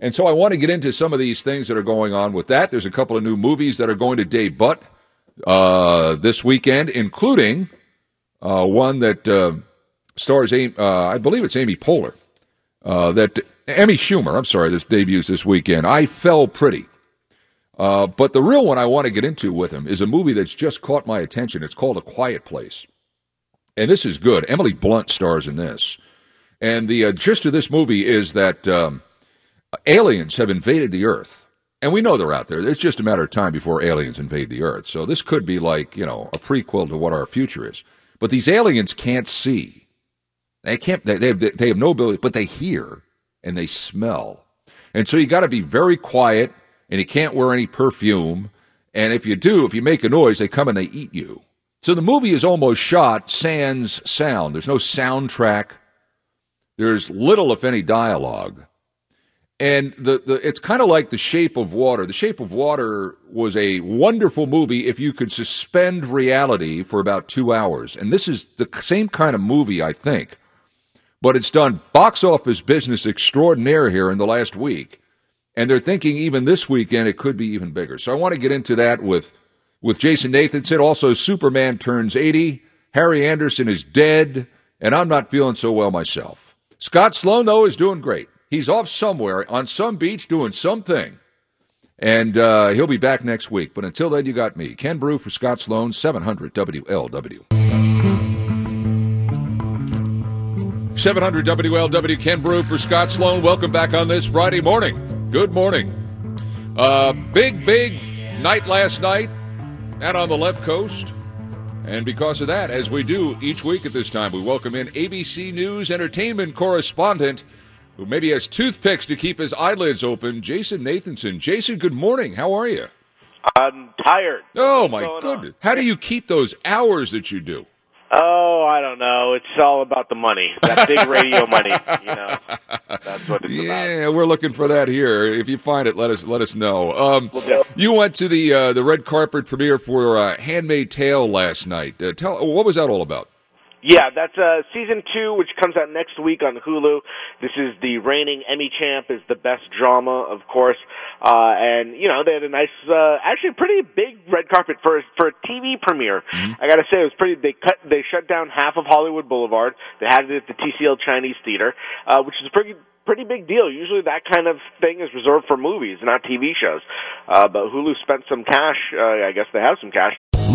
And so I want to get into some of these things that are going on with that. There's a couple of new movies that are going to debut uh, this weekend, including uh, one that uh, stars, Amy, uh, I believe it's Amy Poehler, uh, that Amy Schumer. I'm sorry, this debuts this weekend. I fell pretty. Uh, but the real one I want to get into with him is a movie that's just caught my attention. It's called A Quiet Place. And this is good. Emily Blunt stars in this. And the uh, gist of this movie is that um, aliens have invaded the Earth. And we know they're out there. It's just a matter of time before aliens invade the Earth. So this could be like, you know, a prequel to what our future is. But these aliens can't see. They can't, they, they, have, they have no ability, but they hear and they smell. And so you got to be very quiet and you can't wear any perfume. And if you do, if you make a noise, they come and they eat you. So the movie is almost shot sans sound. There's no soundtrack. There's little, if any, dialogue. And the, the it's kind of like The Shape of Water. The Shape of Water was a wonderful movie if you could suspend reality for about two hours. And this is the same kind of movie, I think. But it's done box office business extraordinaire here in the last week. And they're thinking even this weekend it could be even bigger. So I want to get into that with, with Jason Nathanson. Also, Superman turns 80. Harry Anderson is dead. And I'm not feeling so well myself. Scott Sloan, though, is doing great. He's off somewhere on some beach doing something. And uh, he'll be back next week. But until then, you got me. Ken Broo for Scott Sloan, 700 WLW. 700 WLW Ken Broo for Scott Sloan. Welcome back on this Friday morning. Good morning. Uh, big, big night last night out on the left coast. And because of that, as we do each week at this time, we welcome in ABC News entertainment correspondent who maybe has toothpicks to keep his eyelids open, Jason Nathanson. Jason, good morning. How are you? I'm tired. Oh, What's my goodness. on? How do you keep those hours that you do? Oh, I don't know. It's all about the money. That big radio money. You know, that's what it's about. Yeah, we're looking for that here. If you find it, let us let us know. Um, Will you went to the uh, the red carpet premiere for uh, Handmaid Tale last night. Uh, tell what was that all about? Yeah, that's uh, season two, which comes out next week on Hulu. This is the reigning Emmy champ, is the best drama, of course. Uh, and you know they had a nice, uh, actually pretty big red carpet for a- for a TV premiere. I got to say it was pretty. They cut, they shut down half of Hollywood Boulevard. They had it at the TCL Chinese Theater, uh, which is a pretty pretty big deal. Usually that kind of thing is reserved for movies, not TV shows. Uh, but Hulu spent some cash. Uh, I guess they have some cash.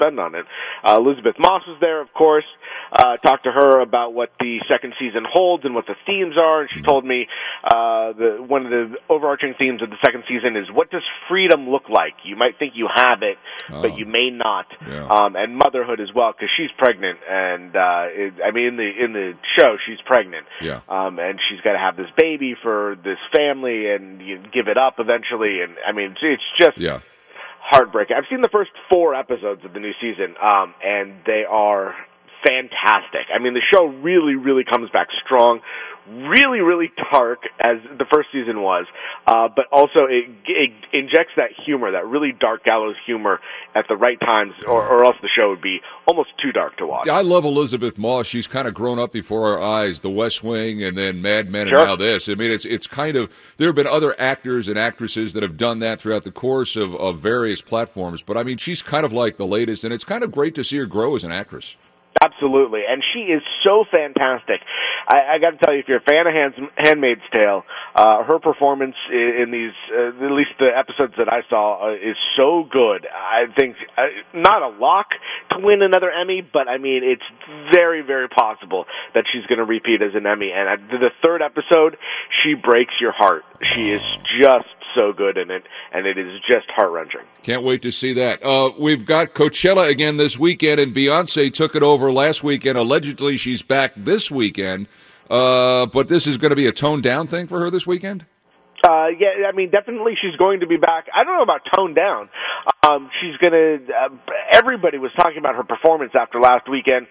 Spend on it. Uh, Elisabeth Moss was there, of course. Uh, talked to her about what the second season holds and what the themes are, and she told me uh, the one of the overarching themes of the second season is what does freedom look like? You might think you have it, but you may not. Yeah. Um, and motherhood as well, because she's pregnant, and uh, it, I mean in the in the show she's pregnant, Yeah. um, and she's got to have this baby for this family, and you give it up eventually, and I mean it's just Yeah. Heartbreaking. I've seen the first four episodes of the new season, um, and they are fantastic. I mean, the show really, really comes back strong. Really, really dark as the first season was, uh, but also it, it injects that humor, that really dark gallows humor at the right times, or, or else the show would be almost too dark to watch. I love Elisabeth Moss. She's kind of grown up before our eyes. The West Wing, and then Mad Men, Sure. and now this. I mean, it's it's kind of there have been other actors and actresses that have done that throughout the course of, of various platforms. But I mean, she's kind of like the latest, and it's kind of great to see her grow as an actress. Absolutely, and she is so fantastic. I, I got to tell you, if you're a fan of Hands, *Handmaid's Tale*, uh, her performance in, in these, uh, at least the episodes that I saw, uh, is so good. I think uh, not a lock to win another Emmy, but I mean it's very, very possible that she's going to repeat as an Emmy. And uh, the third episode, she breaks your heart. She is just so good in it, and it is just heart wrenching. Can't wait to see that. Uh, we've got Coachella again this weekend, and Beyonce took it over last weekend. Allegedly, she's back this weekend. Uh, but this is going to be a toned down thing for her this weekend. Uh, yeah, I mean, definitely she's going to be back. I don't know about toned down. Um, she's gonna. Uh, everybody was talking about her performance after last weekend.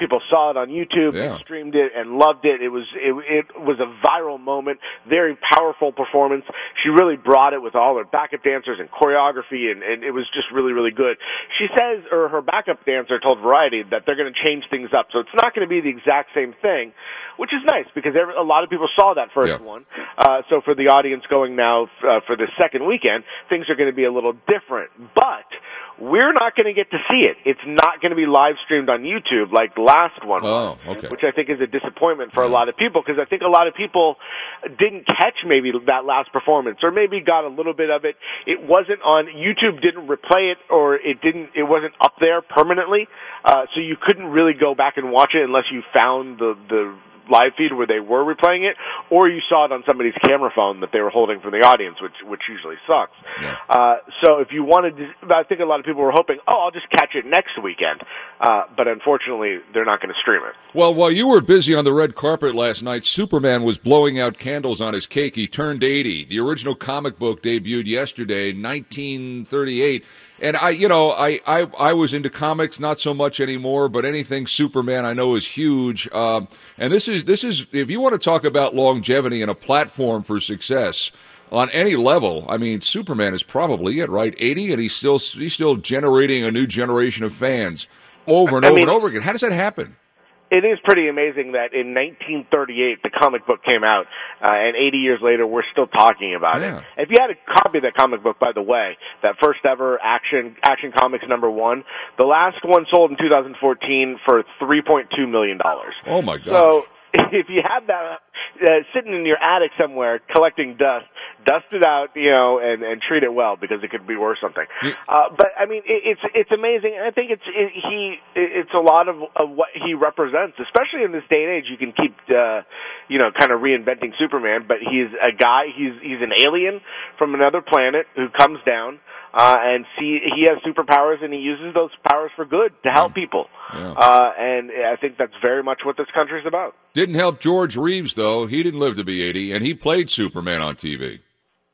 People saw it on YouTube, Yeah. and streamed it, and loved it. It was it, it was a viral moment. Very powerful performance. She really brought it with all her backup dancers and choreography, and, and it was just really really good. She says, or her backup dancer told Variety that they're going to change things up, so it's not going to be the exact same thing, which is nice because every, a lot of people saw that first Yeah. one. Uh, so for the audience going now uh, for the second weekend, things are going to be a little different. But we're not going to get to see it. It's not going to be live streamed on YouTube like last one Oh, okay. which I think is a disappointment for a lot of people because I think a lot of people didn't catch maybe that last performance or maybe got a little bit of it. It wasn't on YouTube. Didn't replay it or it didn't. It wasn't up there permanently, uh, so you couldn't really go back and watch it unless you found the the live feed where they were replaying it, or you saw it on somebody's camera phone that they were holding from the audience, which which usually sucks. Uh, so if you wanted, to, I think a lot of people were hoping, oh, I'll just catch it next weekend, uh, but unfortunately, they're not going to stream it. Well, while you were busy on the red carpet last night, Superman was blowing out candles on his cake. He turned 80. The original comic book debuted yesterday, 1938. And I, you know, I, I, I was into comics, not so much anymore, but anything Superman I know is huge. Um, and this is, this is, if you want to talk about longevity and a platform for success on any level, I mean, Superman is probably at right? 80, and he's still, he's still generating a new generation of fans over and I over mean- and over again. How does that happen? It is pretty amazing that in 1938 the comic book came out, uh, and 80 years later we're still talking about Yeah. it. If you had a copy of that comic book, by the way, that first ever action Action Comics number one, the last one sold in 2014 for 3.2 million dollars. Oh my god! So if you have that uh, sitting in your attic somewhere collecting dust, dust it out, you know, and and treat it well because it could be worth something. Uh, but I mean, it, it's it's amazing. I think it's it, he it's a lot of, of what he represents, especially in this day and age. You can keep uh, you know kind of reinventing Superman, but he's a guy. He's he's an alien from another planet who comes down uh, and see he has superpowers and he uses those powers for good to help people. Yeah. Uh, and I think that's very much what this country's about. Didn't help George Reeves though. He didn't live to be 80, and he played Superman on TV.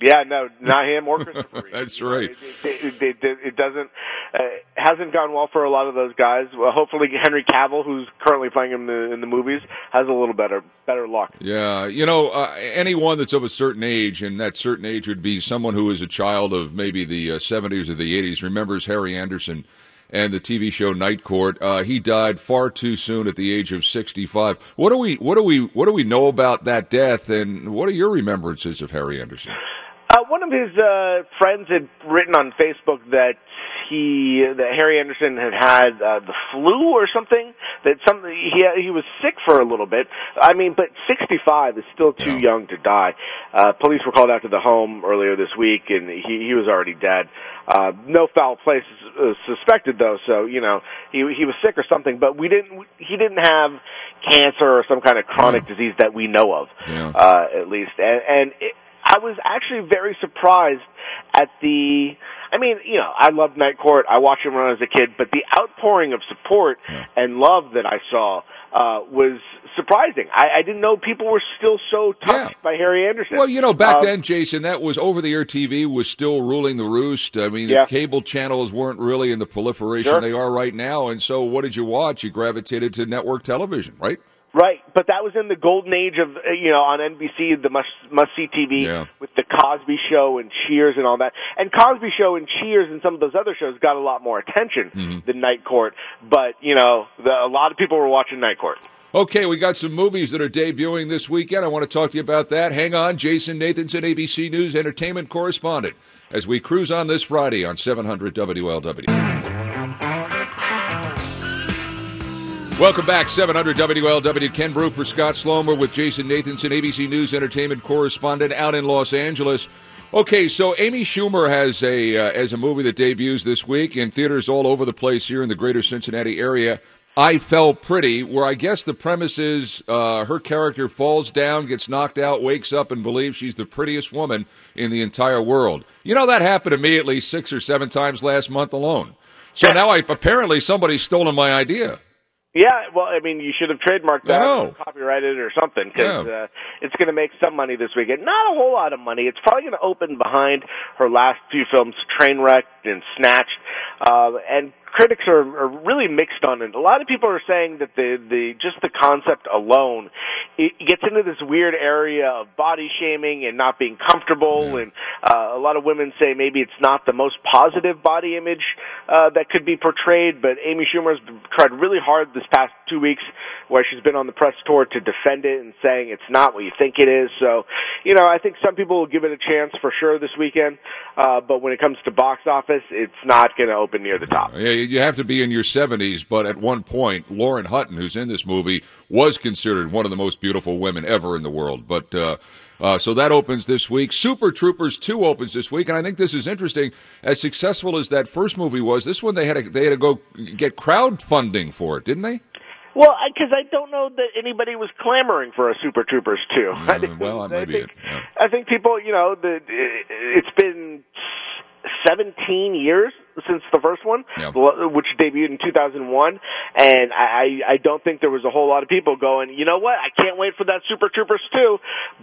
Yeah, no, not him or Christopher Reeve. That's right. It, it, it, it doesn't uh, hasn't gone well for a lot of those guys. Well, hopefully Henry Cavill, who's currently playing him in the, in the movies, has a little better better luck. Yeah, you know, uh, anyone that's of a certain age, and that certain age would be someone who is a child of maybe the uh, 70s or the 80s, remembers Harry Anderson and the TV show Night Court. Uh, he died far too soon at the age of 65. What do we what do we what do we know about that death, and what are your remembrances of Harry Anderson? Uh, one of his uh, friends had written on Facebook that he that Harry Anderson had had uh, the flu or something. That something he he was sick for a little bit. I mean, but 65 is still too young to die. Uh, police were called out to the home earlier this week, and he he was already dead. Uh, no foul play uh, suspected though, so you know he he was sick or something. But we didn't he didn't have cancer or some kind of chronic disease that we know of, Yeah. uh, at least. And and it, I was actually very surprised at the. I mean, you know, I loved Night Court. I watched him when I was a kid, but the outpouring of support and love that I saw uh, was surprising. I, I didn't know people were still so touched by Harry Anderson. Well, you know, back Um, then, Jason, that was over the air TV was still ruling the roost. I mean, Yeah. the cable channels weren't really in the proliferation Sure. they are right now. And so, what did you watch? You gravitated to network television, right? Right, but that was in the golden age of uh, you know on NBC the must must see TV Yeah. with the Cosby Show and Cheers and all that. And Cosby Show and Cheers and some of those other shows got a lot more attention Mm-hmm. than Night Court. But you know, the, a lot of people were watching Night Court. Okay, we got some movies that are debuting this weekend. I want to talk to you about that. Hang on, Jason Nathanson, ABC News entertainment correspondent, as we cruise on this Friday on 700 WLW. Welcome back, 700 WLW. Ken Broo for Scott Sloan with Jason Nathanson, ABC News entertainment correspondent out in Los Angeles. Okay, so Amy Schumer has a uh, has a movie that debuts this week in theaters all over the place here in the greater Cincinnati area. I Feel Pretty, where I guess the premise is uh, her character falls down, gets knocked out, wakes up, and believes she's the prettiest woman in the entire world. You know, that happened to me at least six or seven times last month alone. So now I apparently somebody's stolen my idea. Yeah, well, I mean, you should have trademarked that, or copyrighted it or something, because Yeah. uh, it's going to make some money this weekend. Not a whole lot of money. It's probably going to open behind her last few films, Trainwreck and Snatched, uh, and critics are, are really mixed on it. A lot of people are saying that the the just the concept alone it gets into this weird area of body shaming and not being comfortable, and uh, a lot of women say maybe it's not the most positive body image uh, that could be portrayed. But Amy Schumer's tried really hard this past two weeks, where she's been on the press tour to defend it and saying it's not what you think it is. So, you know, I think some people will give it a chance for sure this weekend. Uh, but when it comes to box office, it's not going to open near the top. Yeah, you have to be in your 70s, but at one point, Lauren Hutton, who's in this movie, was considered one of the most beautiful women ever in the world. But uh, uh, so that opens this week. Super Troopers 2 opens this week, and I think this is interesting. As successful as that first movie was, this one they had to, they had to go get crowdfunding for it, didn't they? Well, because I don't know that anybody was clamoring for a Super Troopers too. I think, well, I maybe think, I think people, you know, the, it's been 17 years since the first one, which debuted in 2001, and I, I don't think there was a whole lot of people going, you know what, I can't wait for that Super Troopers 2,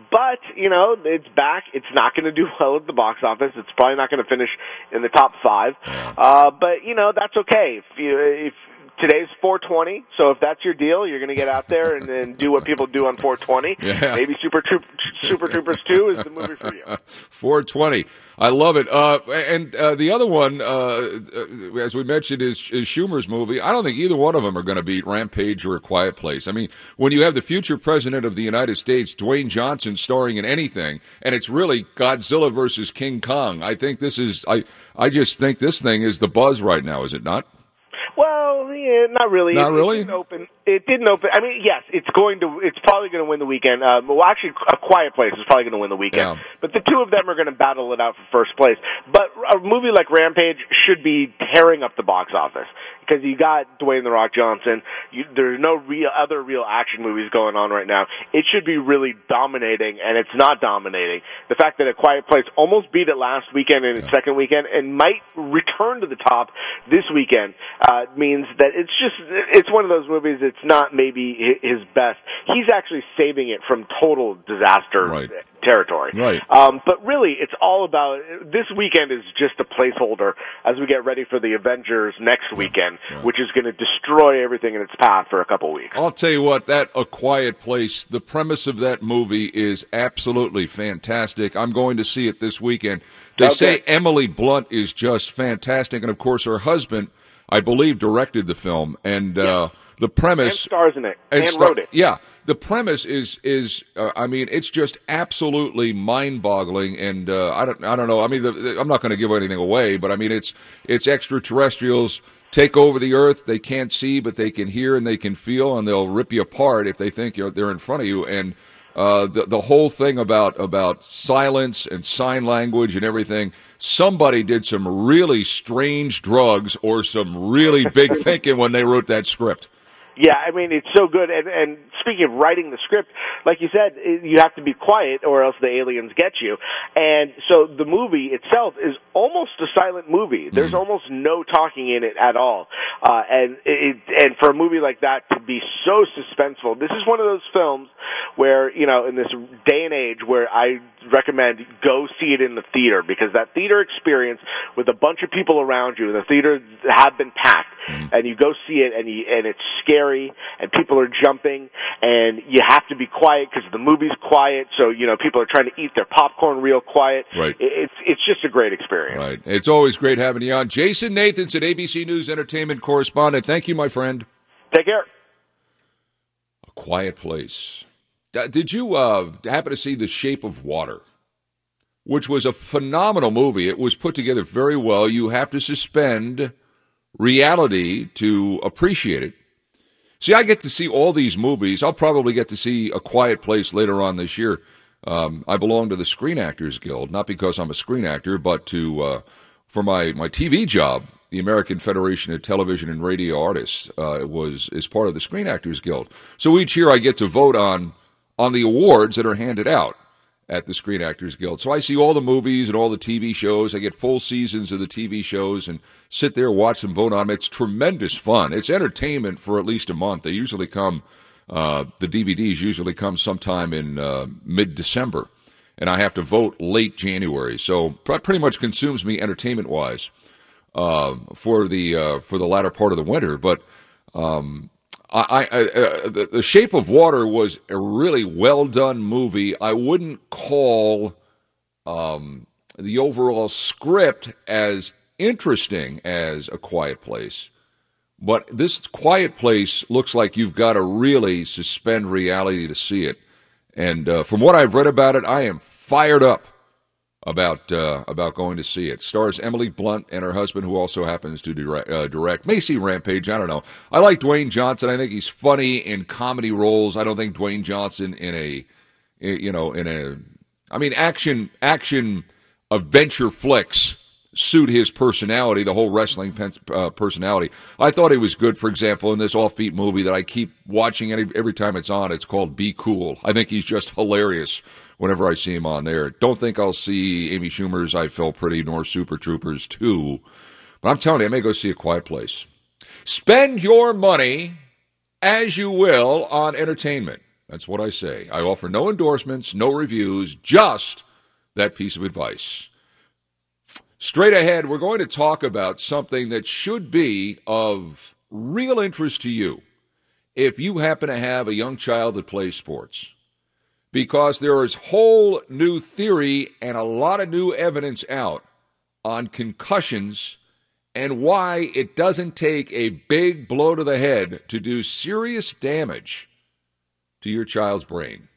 but, you know, it's back, it's not going to do well at the box office, it's probably not going to finish in the top five, uh, but, you know, that's okay. If you, if, Today's 420, so if that's your deal, you're going to get out there and, and do what people do on 420. Yeah. Maybe Super Troop, Super Troopers 2 is the movie for you. 420. I love it. Uh, and uh, the other one, uh, uh, as we mentioned, is, is Schumer's movie. I don't think either one of them are going to beat Rampage or A Quiet Place. I mean, when you have the future president of the United States, Dwayne Johnson, starring in anything, and it's really Godzilla versus King Kong, I think this is. I I just think this thing is the buzz right now. Is it not? Well, yeah, not really. Not it, really? It didn't open. It didn't open. I mean, yes, it's going to. It's probably going to win the weekend. Um, well, actually, A Quiet Place is probably going to win the weekend. Yeah. But the two of them are going to battle it out for first place. But a movie like Rampage should be tearing up the box office because you got Dwayne the Rock Johnson. You, there's no real other real action movies going on right now. It should be really dominating, and it's not dominating. The fact that A Quiet Place almost beat it last weekend and its second weekend, and might return to the top this weekend, uh, means that it's just it's one of those movies. It's not maybe his best. He's actually saving it from total disaster territory. Right. Um, but really, it's all about this weekend is just a placeholder as we get ready for the Avengers next weekend, which is going to destroy everything in its path for a couple weeks. I'll tell you what, that A Quiet Place, the premise of that movie is absolutely fantastic. I'm going to see it this weekend. They Okay. say Emily Blunt is just fantastic, and of course, her husband, I believe, directed the film. And uh, the premise. And stars in it and, star- wrote it. Yeah, the premise is is uh, I mean it's just absolutely mind-boggling, and uh, I don't I don't know. I mean, the, the- I'm not going to give anything away, but I mean it's it's extraterrestrials take over the Earth. They can't see, but they can hear and they can feel, and they'll rip you apart if they think you're, they're in front of you. And uh, the the whole thing about about silence and sign language and everything. Somebody did some really strange drugs or some really big thinking when they wrote that script. Yeah, I mean it's so good. And and speaking of writing the script, like you said, you have to be quiet or else the aliens get you. And so the movie itself is almost a silent movie. There's almost no talking in it at all. Uh, and it, and for a movie like that to be so suspenseful, this is one of those films where you know in this day and age where I recommend go see it in the theater because that theater experience with a bunch of people around you, the theater have been packed, mm-hmm. and you go see it and you and it's scary and people are jumping and you have to be quiet because the movie's quiet, so you know people are trying to eat their popcorn real quiet. Right. It's it's just a great experience. Right. It's always great having you on. Jason Nathan's at ABC News Entertainment correspondent. Thank you, my friend. Take care. A Quiet Place. D- Did you uh, happen to see The Shape of Water? Which was a phenomenal movie. It was put together very well. You have to suspend reality to appreciate it. See, I get to see all these movies. I'll probably get to see A Quiet Place later on this year. Um, I belong to the Screen Actors Guild, not because I'm a screen actor, but to uh, for my, my TV job. The American Federation of Television and Radio Artists uh, was is part of the Screen Actors Guild. So each year I get to vote on on the awards that are handed out at the Screen Actors Guild. So I see all the movies and all the TV shows. I get full seasons of the TV shows and sit there, watch them, vote on them. It's tremendous fun. It's entertainment for at least a month. They usually come, uh, the DVDs usually come sometime in uh, mid December, and I have to vote late January. So pr- pretty much consumes me entertainment wise uh, for the uh, for the latter part of the winter. But um, I, I, uh, the, the Shape of Water was a really well done movie. I wouldn't call um, the overall script as interesting as A Quiet Place. But this Quiet Place looks like you've got to really suspend reality to see it. And uh, from what I've read about it, I am fired up about uh, about going to see it. Stars Emily Blunt and her husband, who also happens to direct. Uh, direct. See Rampage. I don't know. I like Dwayne Johnson. I think he's funny in comedy roles. I don't think Dwayne Johnson in a you know in a I mean action action adventure flicks suit his personality, the whole wrestling pen, uh, personality. I thought he was good, for example, in this offbeat movie that I keep watching every, every time it's on. It's called Be Cool. I think he's just hilarious whenever I see him on there. Don't think I'll see Amy Schumer's I Feel Pretty nor Super Troopers 2. But I'm telling you, I may go see A Quiet Place. Spend your money as you will on entertainment. That's what I say. I offer no endorsements, no reviews, just that piece of advice. Straight ahead, we're going to talk about something that should be of real interest to you if you happen to have a young child that plays sports. Because there is whole new theory and a lot of new evidence out on concussions and why it doesn't take a big blow to the head to do serious damage to your child's brain.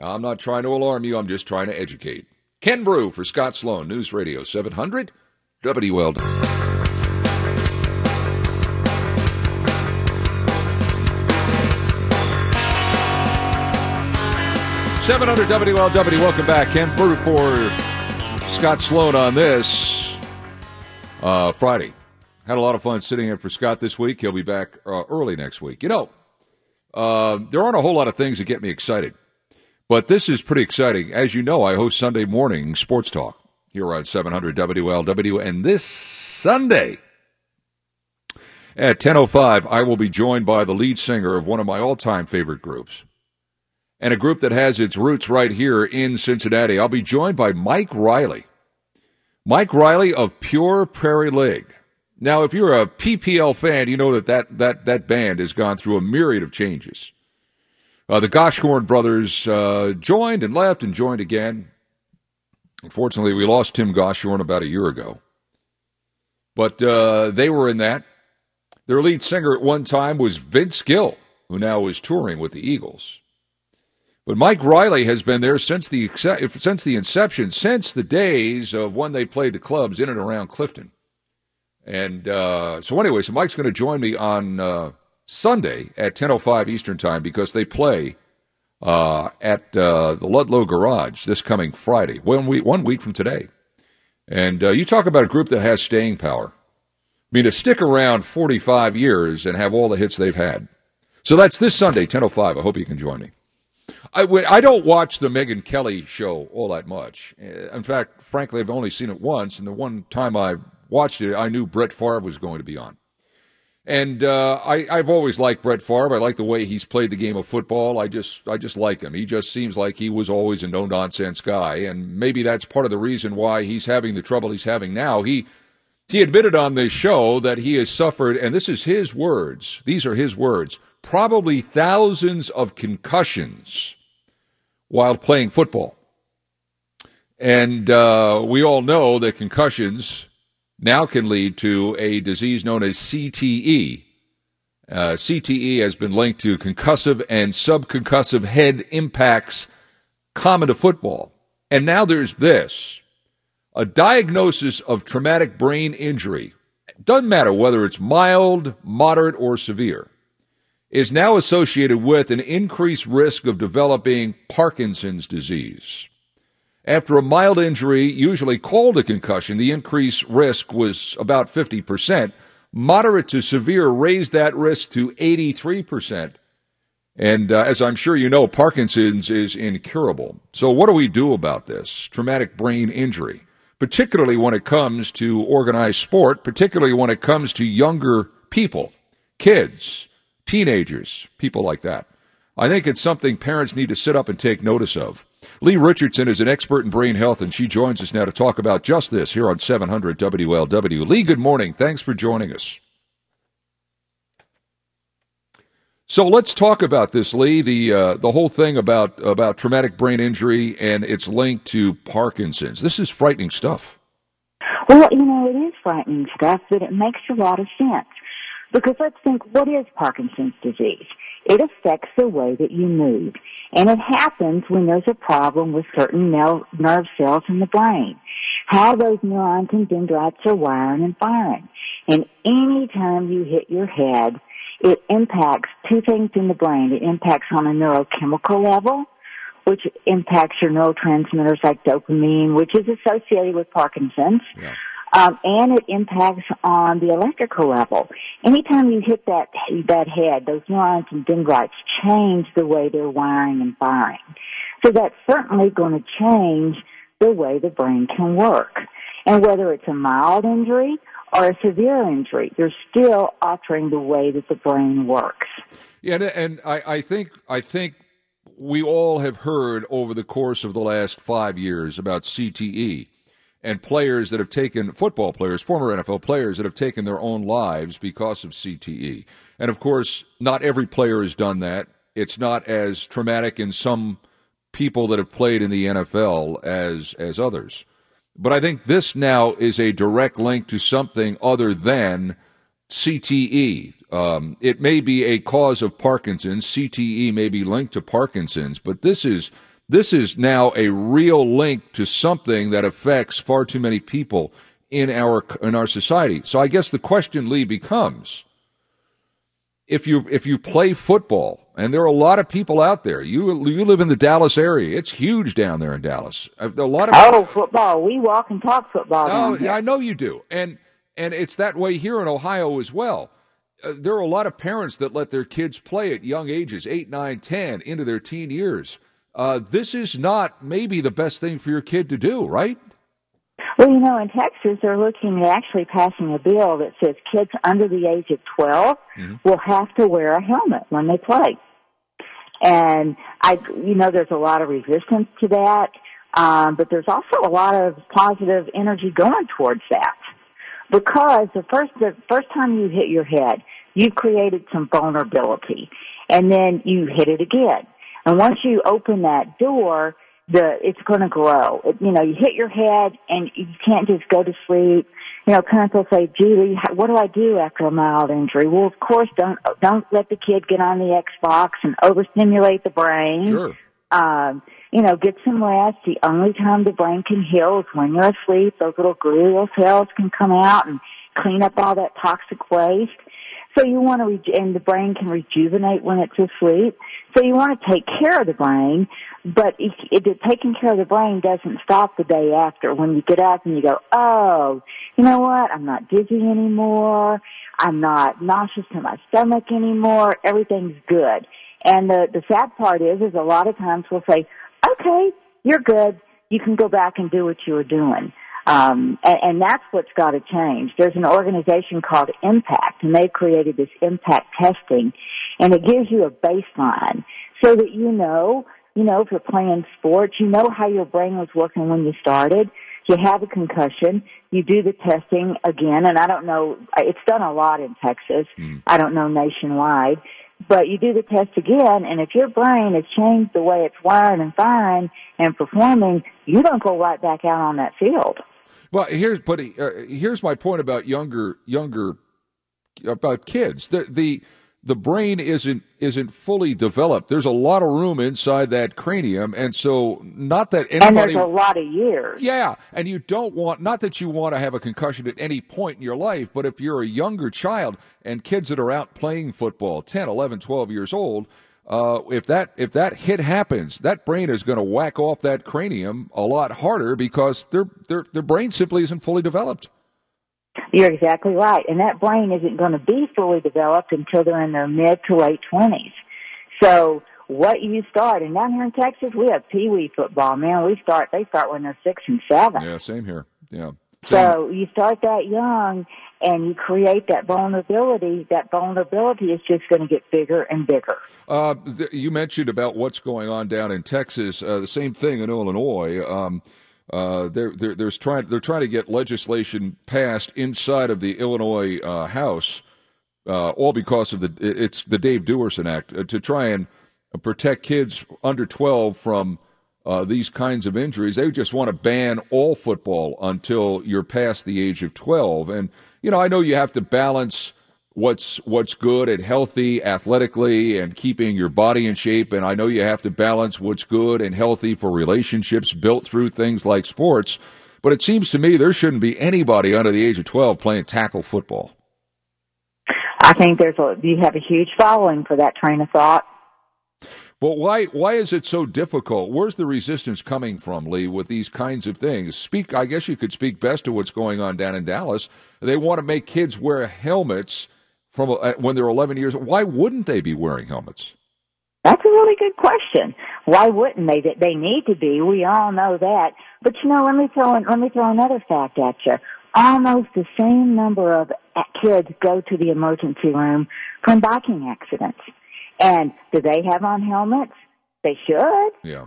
I'm not trying to alarm you, I'm just trying to educate. Ken Broo for Scott Sloan, News Radio 700, WLW. 700 WLW, welcome back. Ken Broo for Scott Sloan on this uh, Friday. Had a lot of fun sitting in for Scott this week. He'll be back uh, early next week. You know, uh, there aren't a whole lot of things that get me excited, but this is pretty exciting. As you know, I host Sunday morning sports talk here on 700 WLW, and this Sunday at 10:05, I will be joined by the lead singer of one of my all-time favorite groups and a group that has its roots right here in Cincinnati. I'll be joined by Mike Reilly. Mike Reilly of Pure Prairie League. Now, if you're a PPL fan, you know that that, that, that band has gone through a myriad of changes. Uh, the Goshorn brothers uh, joined and left and joined again. Unfortunately, we lost Tim Goshorn about a year ago. But uh, they were in that. Their lead singer at one time was Vince Gill, who now is touring with the Eagles. But Mike Riley has been there since the since the inception, since the days of when they played the clubs in and around Clifton. And uh, so, anyway, so Mike's going to join me on uh, Sunday at 10:05 Eastern Time because they play uh, at uh, the Ludlow Garage this coming Friday, one week one week from today. And uh, you talk about a group that has staying power. I mean, to stick around 45 years and have all the hits they've had. So that's this Sunday, 10:05. I hope you can join me. I, I don't watch the Megyn Kelly show all that much. In fact, frankly, I've only seen it once, and the one time I watched it, I knew Brett Favre was going to be on. And uh, I, I've always liked Brett Favre. I like the way he's played the game of football. I just, I just like him. He just seems like he was always a no nonsense guy, and maybe that's part of the reason why he's having the trouble he's having now. He, he admitted on this show that he has suffered, and this is his words. These are his words. Probably thousands of concussions while playing football. And uh, we all know that concussions now can lead to a disease known as CTE. Uh, CTE has been linked to concussive and subconcussive head impacts common to football. And now there's this a diagnosis of traumatic brain injury. Doesn't matter whether it's mild, moderate, or severe is now associated with an increased risk of developing Parkinson's disease. After a mild injury, usually called a concussion, the increased risk was about 50%. Moderate to severe raised that risk to 83%. And uh, as I'm sure you know, Parkinson's is incurable. So, what do we do about this traumatic brain injury, particularly when it comes to organized sport, particularly when it comes to younger people, kids? Teenagers, people like that. I think it's something parents need to sit up and take notice of. Lee Richardson is an expert in brain health, and she joins us now to talk about just this here on 700 WLW. Lee, good morning. Thanks for joining us. So let's talk about this, Lee. The uh, the whole thing about about traumatic brain injury and its link to Parkinson's. This is frightening stuff. Well, you know, it is frightening stuff, but it makes a lot of sense. Because let's think, what is Parkinson's disease? It affects the way that you move. And it happens when there's a problem with certain nerve cells in the brain. How those neurons and dendrites are wiring and firing. And any time you hit your head, it impacts two things in the brain. It impacts on a neurochemical level, which impacts your neurotransmitters like dopamine, which is associated with Parkinson's. Yeah. Um, and it impacts on the electrical level. Anytime you hit that that head, those neurons and dendrites change the way they're wiring and firing. So that's certainly going to change the way the brain can work. And whether it's a mild injury or a severe injury, you're still altering the way that the brain works. Yeah, and I, I think I think we all have heard over the course of the last five years about CTE and players that have taken football players, former NFL players that have taken their own lives because of CTE. And of course, not every player has done that. It's not as traumatic in some people that have played in the NFL as as others. But I think this now is a direct link to something other than CTE. Um, it may be a cause of Parkinson's. CTE may be linked to Parkinson's, but this is this is now a real link to something that affects far too many people in our in our society. So I guess the question, Lee, becomes: if you if you play football, and there are a lot of people out there. You you live in the Dallas area; it's huge down there in Dallas. A lot of oh football. We walk and talk football. Oh, here. I know you do, and and it's that way here in Ohio as well. Uh, there are a lot of parents that let their kids play at young ages, eight, nine, ten, into their teen years. Uh, this is not maybe the best thing for your kid to do, right? Well, you know, in Texas, they're looking at actually passing a bill that says kids under the age of 12 will have to wear a helmet when they play. And I, you know, there's a lot of resistance to that, um, but there's also a lot of positive energy going towards that because the first the first time you hit your head, you've created some vulnerability, and then you hit it again. And once you open that door, the it's going to grow. It, you know, you hit your head, and you can't just go to sleep. You know, parents will say, "Julie, what do I do after a mild injury?" Well, of course, don't don't let the kid get on the Xbox and overstimulate the brain. Sure. Um, you know, get some rest. The only time the brain can heal is when you're asleep. Those little glial cells can come out and clean up all that toxic waste. So you want to, re- and the brain can rejuvenate when it's asleep. So you want to take care of the brain, but if it, taking care of the brain doesn't stop the day after. When you get up and you go, oh, you know what? I'm not dizzy anymore. I'm not nauseous to my stomach anymore. Everything's good. And the the sad part is, is a lot of times we'll say, okay, you're good. You can go back and do what you were doing. Um, and, and that's what's got to change. There's an organization called Impact, and they've created this impact testing, and it gives you a baseline so that you know, you know, if you're playing sports, you know how your brain was working when you started. You have a concussion. You do the testing again, and I don't know. It's done a lot in Texas. I don't know nationwide, but you do the test again, and if your brain has changed the way it's wired and firing and performing, you don't go right back out on that field. Well, here's but uh, here's my point about younger younger about kids. The the the brain isn't isn't fully developed. There's a lot of room inside that cranium, and so not that anybody. and there's a lot of years. Yeah, and you don't want not that you want to have a concussion at any point in your life, but if you're a younger child and kids that are out playing football, 10, 11, 12 years old, uh, if that if that hit happens, that brain is going to whack off that cranium a lot harder because their their their brain simply isn't fully developed. You're exactly right. And that brain isn't going to be fully developed until they're in their mid to late 20s. So what you start, and down here in Texas, we have pee wee football, man. We start, they start when they're six and seven. Yeah, same here. Yeah. So you start that young and you create that vulnerability. That vulnerability is just going to get bigger and bigger. Uh, th- you mentioned about what's going on down in Texas. Uh, the same thing in Illinois. Um, uh, they're, they're, there's trying, they're trying to get legislation passed inside of the Illinois uh, House, uh, all because of the it's the Dave Duerson Act uh, to try and protect kids under 12 from uh, these kinds of injuries. They just want to ban all football until you're past the age of 12. And you know, I know you have to balance what's what's good and healthy athletically and keeping your body in shape and I know you have to balance what's good and healthy for relationships built through things like sports but it seems to me there shouldn't be anybody under the age of 12 playing tackle football. I think there's a, you have a huge following for that train of thought. But why why is it so difficult? Where's the resistance coming from, Lee, with these kinds of things? Speak I guess you could speak best to what's going on down in Dallas. They want to make kids wear helmets from uh, when they're 11 years. Why wouldn't they be wearing helmets? That's a really good question. Why wouldn't they? That they need to be. We all know that. But you know, let me throw in, let me throw another fact at you. Almost the same number of kids go to the emergency room from biking accidents. And do they have on helmets? They should. Yeah.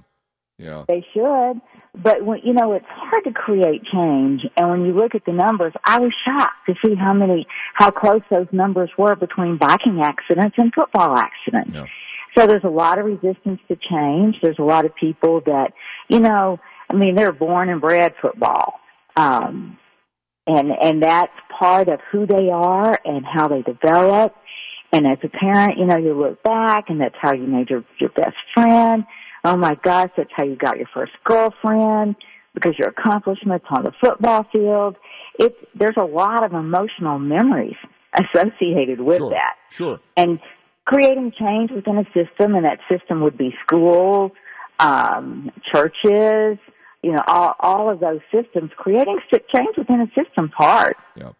Yeah. They should. But when, you know, it's hard to create change. And when you look at the numbers, I was shocked to see how many, how close those numbers were between biking accidents and football accidents. Yeah. So there's a lot of resistance to change. There's a lot of people that, you know, I mean, they're born and bred football. Um, and, and that's part of who they are and how they develop. And as a parent, you know, you look back and that's how you made your, your best friend. Oh my gosh, that's how you got your first girlfriend because your accomplishments on the football field. It's, there's a lot of emotional memories associated with Sure, that. Sure. And creating change within a system, and that system would be schools, um, churches, you know, all, all of those systems. Creating change within a system's hard. Yeah.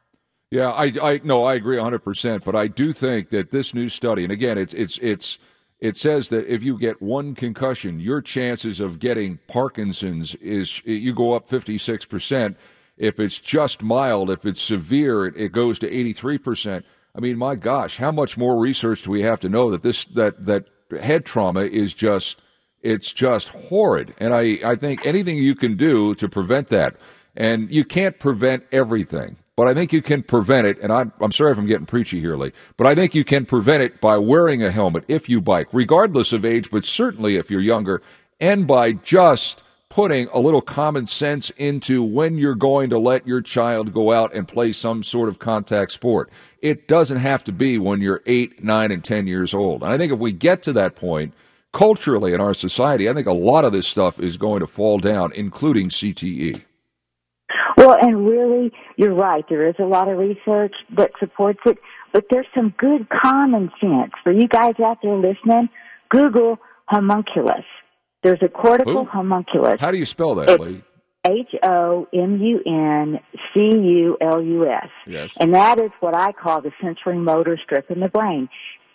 Yeah, I, I no, I agree 100%, but I do think that this new study and again it's it's it's it says that if you get one concussion, your chances of getting Parkinson's is you go up 56%. If it's just mild, if it's severe, it, goes to 83%. I mean, my gosh, how much more research do we have to know that this that that head trauma is just it's just horrid. And I, I think anything you can do to prevent that, and you can't prevent everything, but I think you can prevent it. And I'm, I'm sorry if I'm getting preachy here, Lee, but I think you can prevent it by wearing a helmet if you bike, regardless of age, but certainly if you're younger, and by just putting a little common sense into when you're going to let your child go out and play some sort of contact sport. It doesn't have to be when you're eight, nine, and 10 years old. And I think if we get to that point, culturally in our society, I think a lot of this stuff is going to fall down, including. CTE. Well, and really, you're right. There is a lot of research that supports it, but there's some good common sense. For you guys out there listening, Google homunculus. There's a cortical Who? homunculus. How do you spell that, Lee? H O M U N C U L U S. Yes. And that is what I call the sensory motor strip in the brain.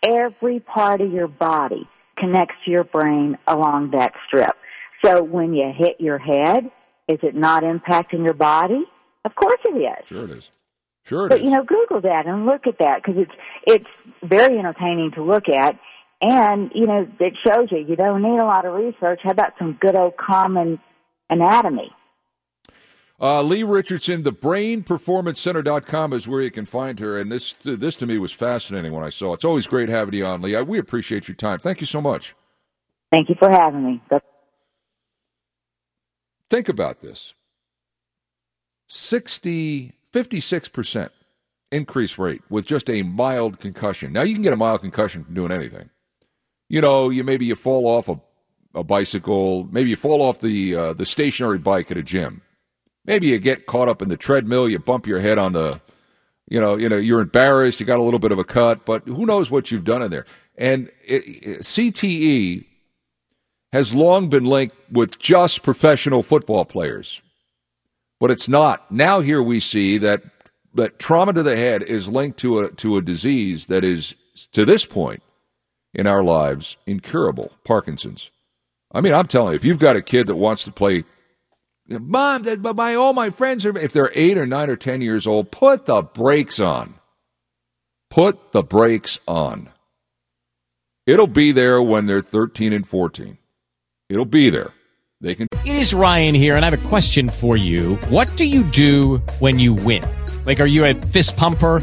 Every part of your body connects to your brain along that strip. So when you hit your head, is it not impacting your body? Of course it is. Sure it is. Sure it But is. you know, Google that and look at that because it's it's very entertaining to look at, and you know it shows you you don't need a lot of research. How about some good old common anatomy? Uh, Lee Richardson, the brainperformancecenter.com is where you can find her. And this, this to me was fascinating when I saw it. It's always great having you on, Lee. I, we appreciate your time. Thank you so much. Thank you for having me. That's- Think about this 60, 56% increase rate with just a mild concussion. Now, you can get a mild concussion from doing anything. You know, you maybe you fall off a, a bicycle, maybe you fall off the, uh, the stationary bike at a gym. Maybe you get caught up in the treadmill, you bump your head on the, you know, you know, you're embarrassed, you got a little bit of a cut, but who knows what you've done in there. And it, it- CTE has long been linked with just professional football players, but it's not. Now here we see that that trauma to the head is linked to a to a disease that is to this point in our lives incurable, Parkinson's. I mean, I'm telling you, if you've got a kid that wants to play Mom, that- but my all my friends are if they're eight or nine or ten years old, put the brakes on. Put the brakes on. It'll be there when they're thirteen and fourteen. It'll be there. They can It is Ryan here, and I have a question for you. What do you do when you win? Like, are you a fist pumper?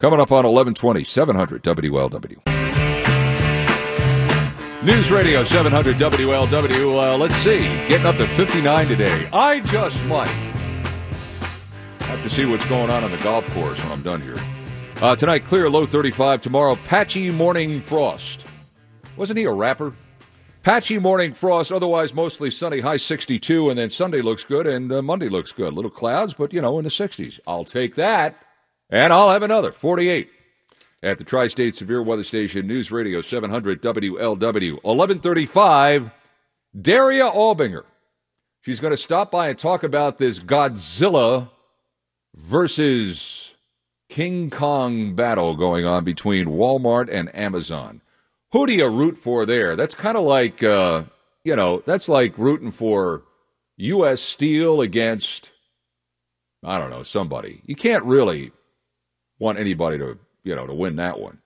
Coming up on 1120, 700 WLW. News Radio 700 WLW. Uh, let's see. Getting up to 59 today. I just might. Have to see what's going on on the golf course when I'm done here. Uh, tonight, clear, low 35. Tomorrow, patchy morning frost. Wasn't he a rapper? Patchy morning frost, otherwise mostly sunny, high 62, and then Sunday looks good and uh, Monday looks good. Little clouds, but you know, in the 60s. I'll take that, and I'll have another 48 at the Tri State Severe Weather Station, News Radio 700 WLW. 1135, Daria Albinger. She's going to stop by and talk about this Godzilla versus King Kong battle going on between Walmart and Amazon. Who do you root for there? That's kind of like, uh, you know, that's like rooting for U.S. Steel against, I don't know, somebody. You can't really want anybody to, you know, to win that one.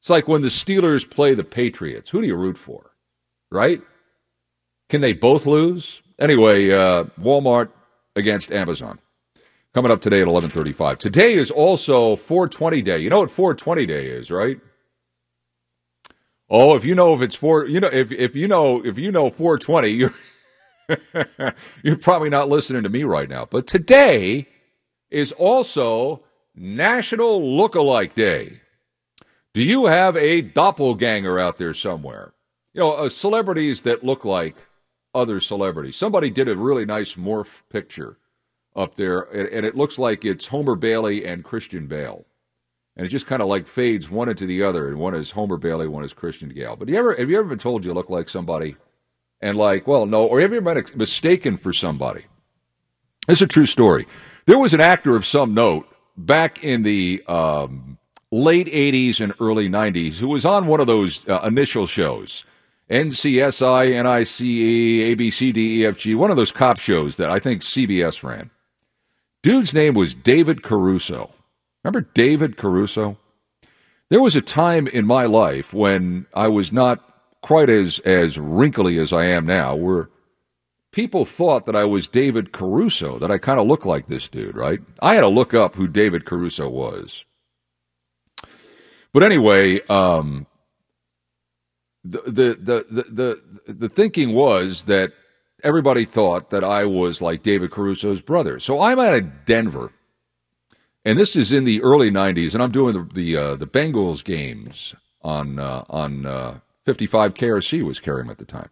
It's like when the Steelers play the Patriots. Who do you root for? Right? Can they both lose? Anyway, uh, Walmart against Amazon. Coming up today at 11:35. Today is also 420 day. You know what 420 day is, right? Oh, if you know if it's four, you know if if you know if you know 420, you're you're probably not listening to me right now. But today is also National Lookalike Day. Do you have a doppelganger out there somewhere? You know, uh, celebrities that look like other celebrities. Somebody did a really nice morph picture up there, and, and it looks like it's Homer Bailey and Christian Bale. And it just kind of like fades one into the other, and one is Homer Bailey, one is Christian Bale. But you ever have you ever been told you look like somebody, and like, well, no, or have you ever been mistaken for somebody? It's a true story. There was an actor of some note back in the um, late 80s and early 90s who was on one of those uh, initial shows NCSI, NICE, ABCDEFG, one of those cop shows that I think CBS ran. Dude's name was David Caruso. Remember David Caruso? There was a time in my life when I was not quite as, as wrinkly as I am now, where people thought that I was David Caruso, that I kind of looked like this dude, right? I had to look up who David Caruso was. But anyway, um, the, the, the, the, the, thinking was that everybody thought that I was like David Caruso's brother. So I'm out of Denver, and this is in the early '90s, and I'm doing the the, uh, the Bengals games on uh, on uh, 55 KRC was carrying at the time.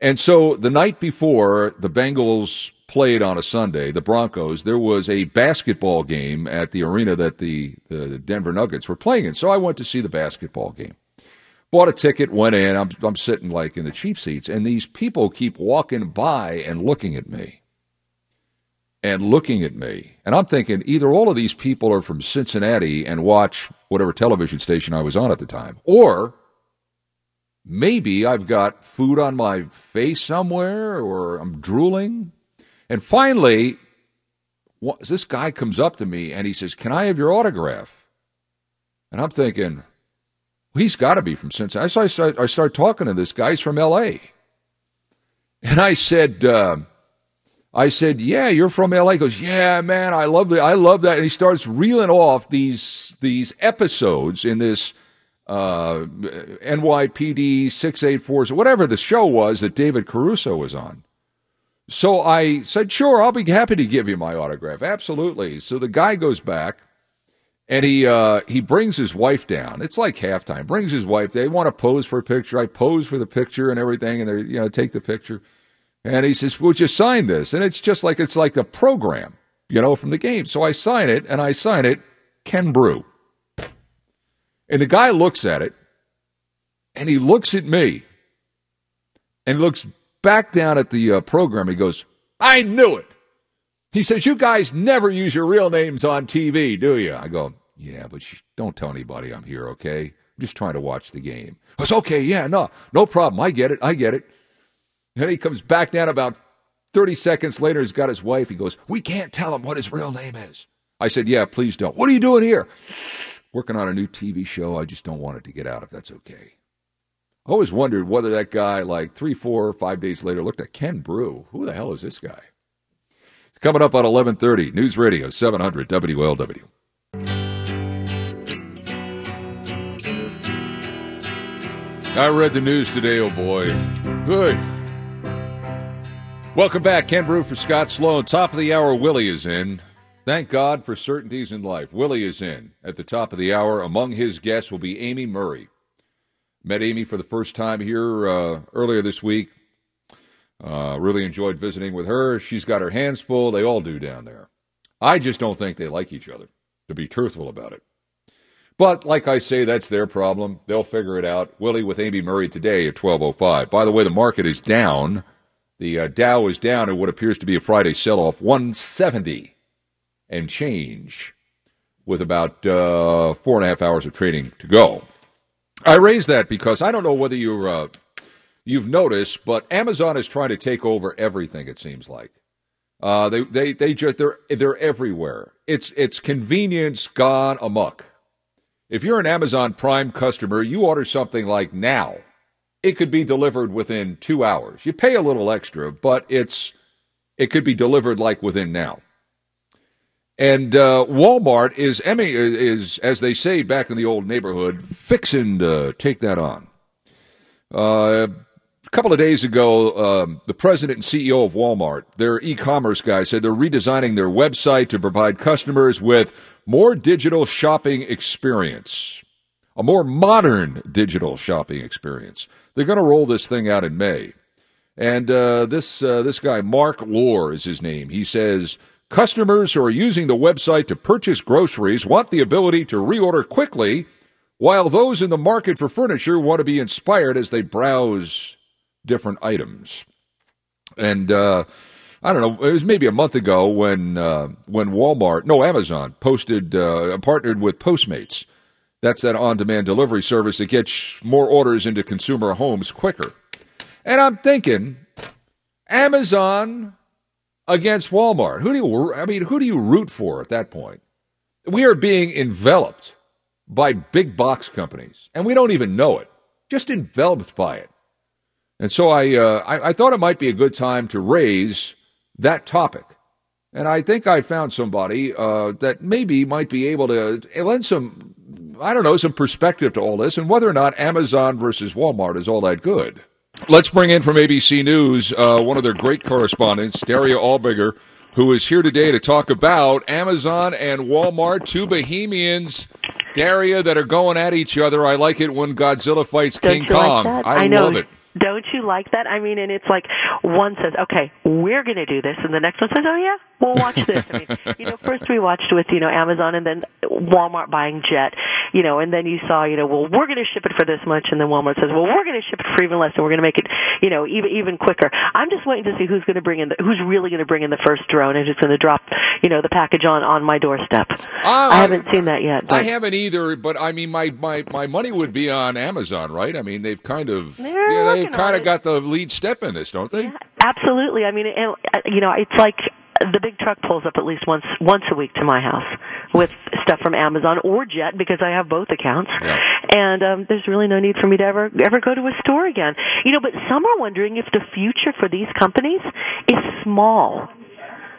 And so the night before the Bengals played on a Sunday, the Broncos, there was a basketball game at the arena that the, the Denver Nuggets were playing in. So I went to see the basketball game. Bought a ticket, went in. I'm, I'm sitting like in the cheap seats, and these people keep walking by and looking at me. And looking at me. And I'm thinking either all of these people are from Cincinnati and watch whatever television station I was on at the time, or maybe I've got food on my face somewhere or I'm drooling. And finally, this guy comes up to me and he says, Can I have your autograph? And I'm thinking, well, he's got to be from Cincinnati. So I start, I start talking to this guy. He's from L.A. And I said, uh, I said, yeah, you're from LA. He goes, yeah, man, I love it. I love that. And he starts reeling off these these episodes in this uh, NYPD 684, whatever the show was that David Caruso was on. So I said, sure, I'll be happy to give you my autograph. Absolutely. So the guy goes back and he uh, he brings his wife down. It's like halftime. Brings his wife. They want to pose for a picture. I pose for the picture and everything, and they you know take the picture. And he says, "Would you sign this?" And it's just like it's like the program, you know, from the game. So I sign it, and I sign it, Ken Broo. And the guy looks at it and he looks at me and looks back down at the uh, program. He goes, I knew it. He says, You guys never use your real names on TV, do you? I go, Yeah, but sh- don't tell anybody I'm here, okay? I'm just trying to watch the game. I goes, Okay, yeah, no, no problem. I get it. I get it. And he comes back down about 30 seconds later. He's got his wife. He goes, We can't tell him what his real name is. I said, Yeah, please don't. What are you doing here? Working on a new TV show. I just don't want it to get out if that's okay. I always wondered whether that guy, like three, four, five days later, looked at Ken Broo. Who the hell is this guy? It's coming up on 1130, News Radio 700 WLW. I read the news today, oh boy. Good. Welcome back. Ken Broo for Scott Sloan. Top of the hour, Willie is in. Thank God for certainties in life. Willie is in at the top of the hour. Among his guests will be Amy Murray. Met Amy for the first time here uh, earlier this week. Uh, really enjoyed visiting with her. She's got her hands full. They all do down there. I just don't think they like each other, to be truthful about it. But like I say, that's their problem. They'll figure it out. Willie with Amy Murray today at 12.05. By the way, the market is down. The uh, Dow is down in what appears to be a Friday sell-off, 170 and change with about uh, four and a half hours of trading to go. I raise that because I don't know whether you're, uh, you've noticed, but Amazon is trying to take over everything. It seems like uh, they they they just they're they're everywhere. It's it's convenience gone amok. If you're an Amazon Prime customer, you order something like now, it could be delivered within two hours. You pay a little extra, but it's it could be delivered like within now. And uh, Walmart is, Emmy is, as they say back in the old neighborhood, fixing to take that on. Uh, a couple of days ago, um, the president and CEO of Walmart, their e-commerce guy, said they're redesigning their website to provide customers with more digital shopping experience, a more modern digital shopping experience. They're going to roll this thing out in May. And uh, this uh, this guy, Mark Lore, is his name. He says customers who are using the website to purchase groceries want the ability to reorder quickly, while those in the market for furniture want to be inspired as they browse different items. And uh, I don't know, it was maybe a month ago when uh, when Walmart, no, Amazon posted uh, partnered with Postmates. That's that on-demand delivery service that gets more orders into consumer homes quicker. And I'm thinking, Amazon against Walmart. Who do you? I mean, who do you root for at that point? We are being enveloped by big box companies, and we don't even know it. Just enveloped by it. And so I, uh, I, I thought it might be a good time to raise that topic. And I think I found somebody uh, that maybe might be able to lend some, I don't know, some perspective to all this and whether or not Amazon versus Walmart is all that good. Let's bring in from ABC News uh, one of their great correspondents, Daria Albinger, who is here today to talk about Amazon and Walmart, two bohemians, Daria, that are going at each other. I like it when Godzilla fights Don't King you like Kong. I, I love it. Don't you like that? I mean, and it's like one says, "Okay, we're going to do this," and the next one says, "Oh yeah, we'll watch this." I mean, you know, first we watched with you know Amazon, and then Walmart buying Jet, you know, and then you saw, you know, well, we're going to ship it for this much, and then Walmart says, "Well, we're going to ship it for even less, and we're going to make it, you know, even even quicker." I'm just waiting to see who's going to bring in, the, who's really going to bring in the first drone, and who's going to drop, you know, the package on on my doorstep. Ah, I haven't seen that yet. But. I haven't either, but I mean, my, my, my money would be on Amazon, right? I mean, they've kind of They're yeah, they've kind of got the lead step in this, don't they? Absolutely. I mean, and, uh, you know, it's like the big truck pulls up at least once once a week to my house with stuff from Amazon or Jet because I have both accounts. And um there's really no need for me to ever ever go to a store again. You know, but some are wondering if the future for these companies is small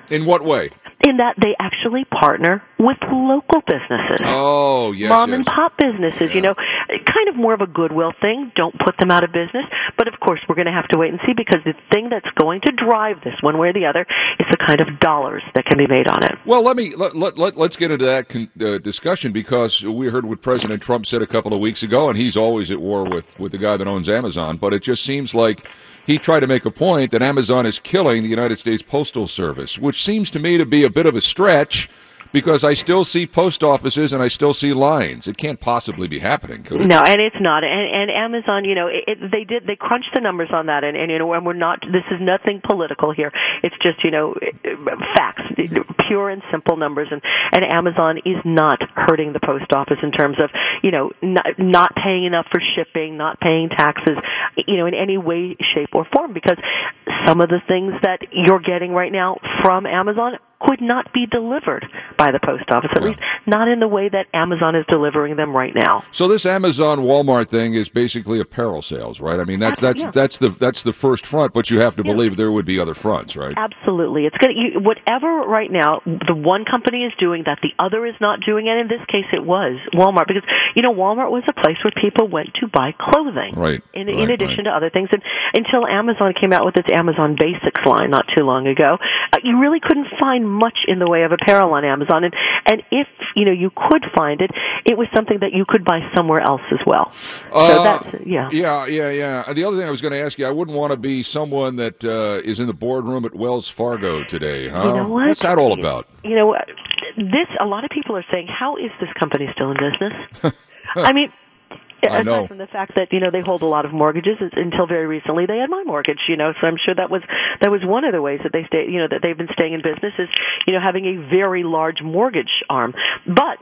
In what way? In that they actually partner with local businesses Oh, yes, mom yes. and pop businesses, you know, kind of more of a goodwill thing. Don't put them out of business. But of course, we're going to have to wait and see because the thing that's going to drive this one way or the other is the kind of dollars that can be made on it. Well, let me let, let, let us get into that con, uh, discussion because we heard what President Trump said a couple of weeks ago, and he's always at war with with the guy that owns Amazon. But it just seems like he tried to make a point that Amazon is killing the United States Postal Service, which seems to me to be a bit of a stretch. Because I still see post offices and I still see lines. It can't possibly be happening, could it? No, and it's not. And, and Amazon, you know, it, it, they did they crunched the numbers on that, and, and you know, and we're not. This is nothing political here. It's just you know, facts, pure and simple numbers. And and Amazon is not hurting the post office in terms of you know not, not paying enough for shipping, not paying taxes, you know, in any way, shape, or form. Because some of the things that you're getting right now from Amazon could not be delivered by the post office, at least not in the way that Amazon is delivering them right now. So this Amazon Walmart thing is basically apparel sales, right? I mean, that's that's Yeah. that's the that's the first front, but you have to believe there would be other fronts, right? Absolutely, it's good. You, whatever right now the one company is doing that the other is not doing, and in this case it was Walmart because you know Walmart was a place where people went to buy clothing, Right. In, right, in addition to other things, and until Amazon came out with its Amazon Basics line not too long ago, uh, you really couldn't find much in the way of apparel on Amazon. And and if you know you could find it, it was something that you could buy somewhere else as well. so Uh, that's yeah. Yeah, yeah, yeah. The other thing I was going to ask you, I wouldn't want to be someone that uh, is in the boardroom at Wells Fargo today, huh? You know what? What's that all about? You know, this a lot of people are saying, how is this company still in business? I mean. I aside know. from the fact that you know they hold a lot of mortgages until very recently they had my mortgage you know so i'm sure that was that was one of the ways that they stay you know that they've been staying in business is you know having a very large mortgage arm but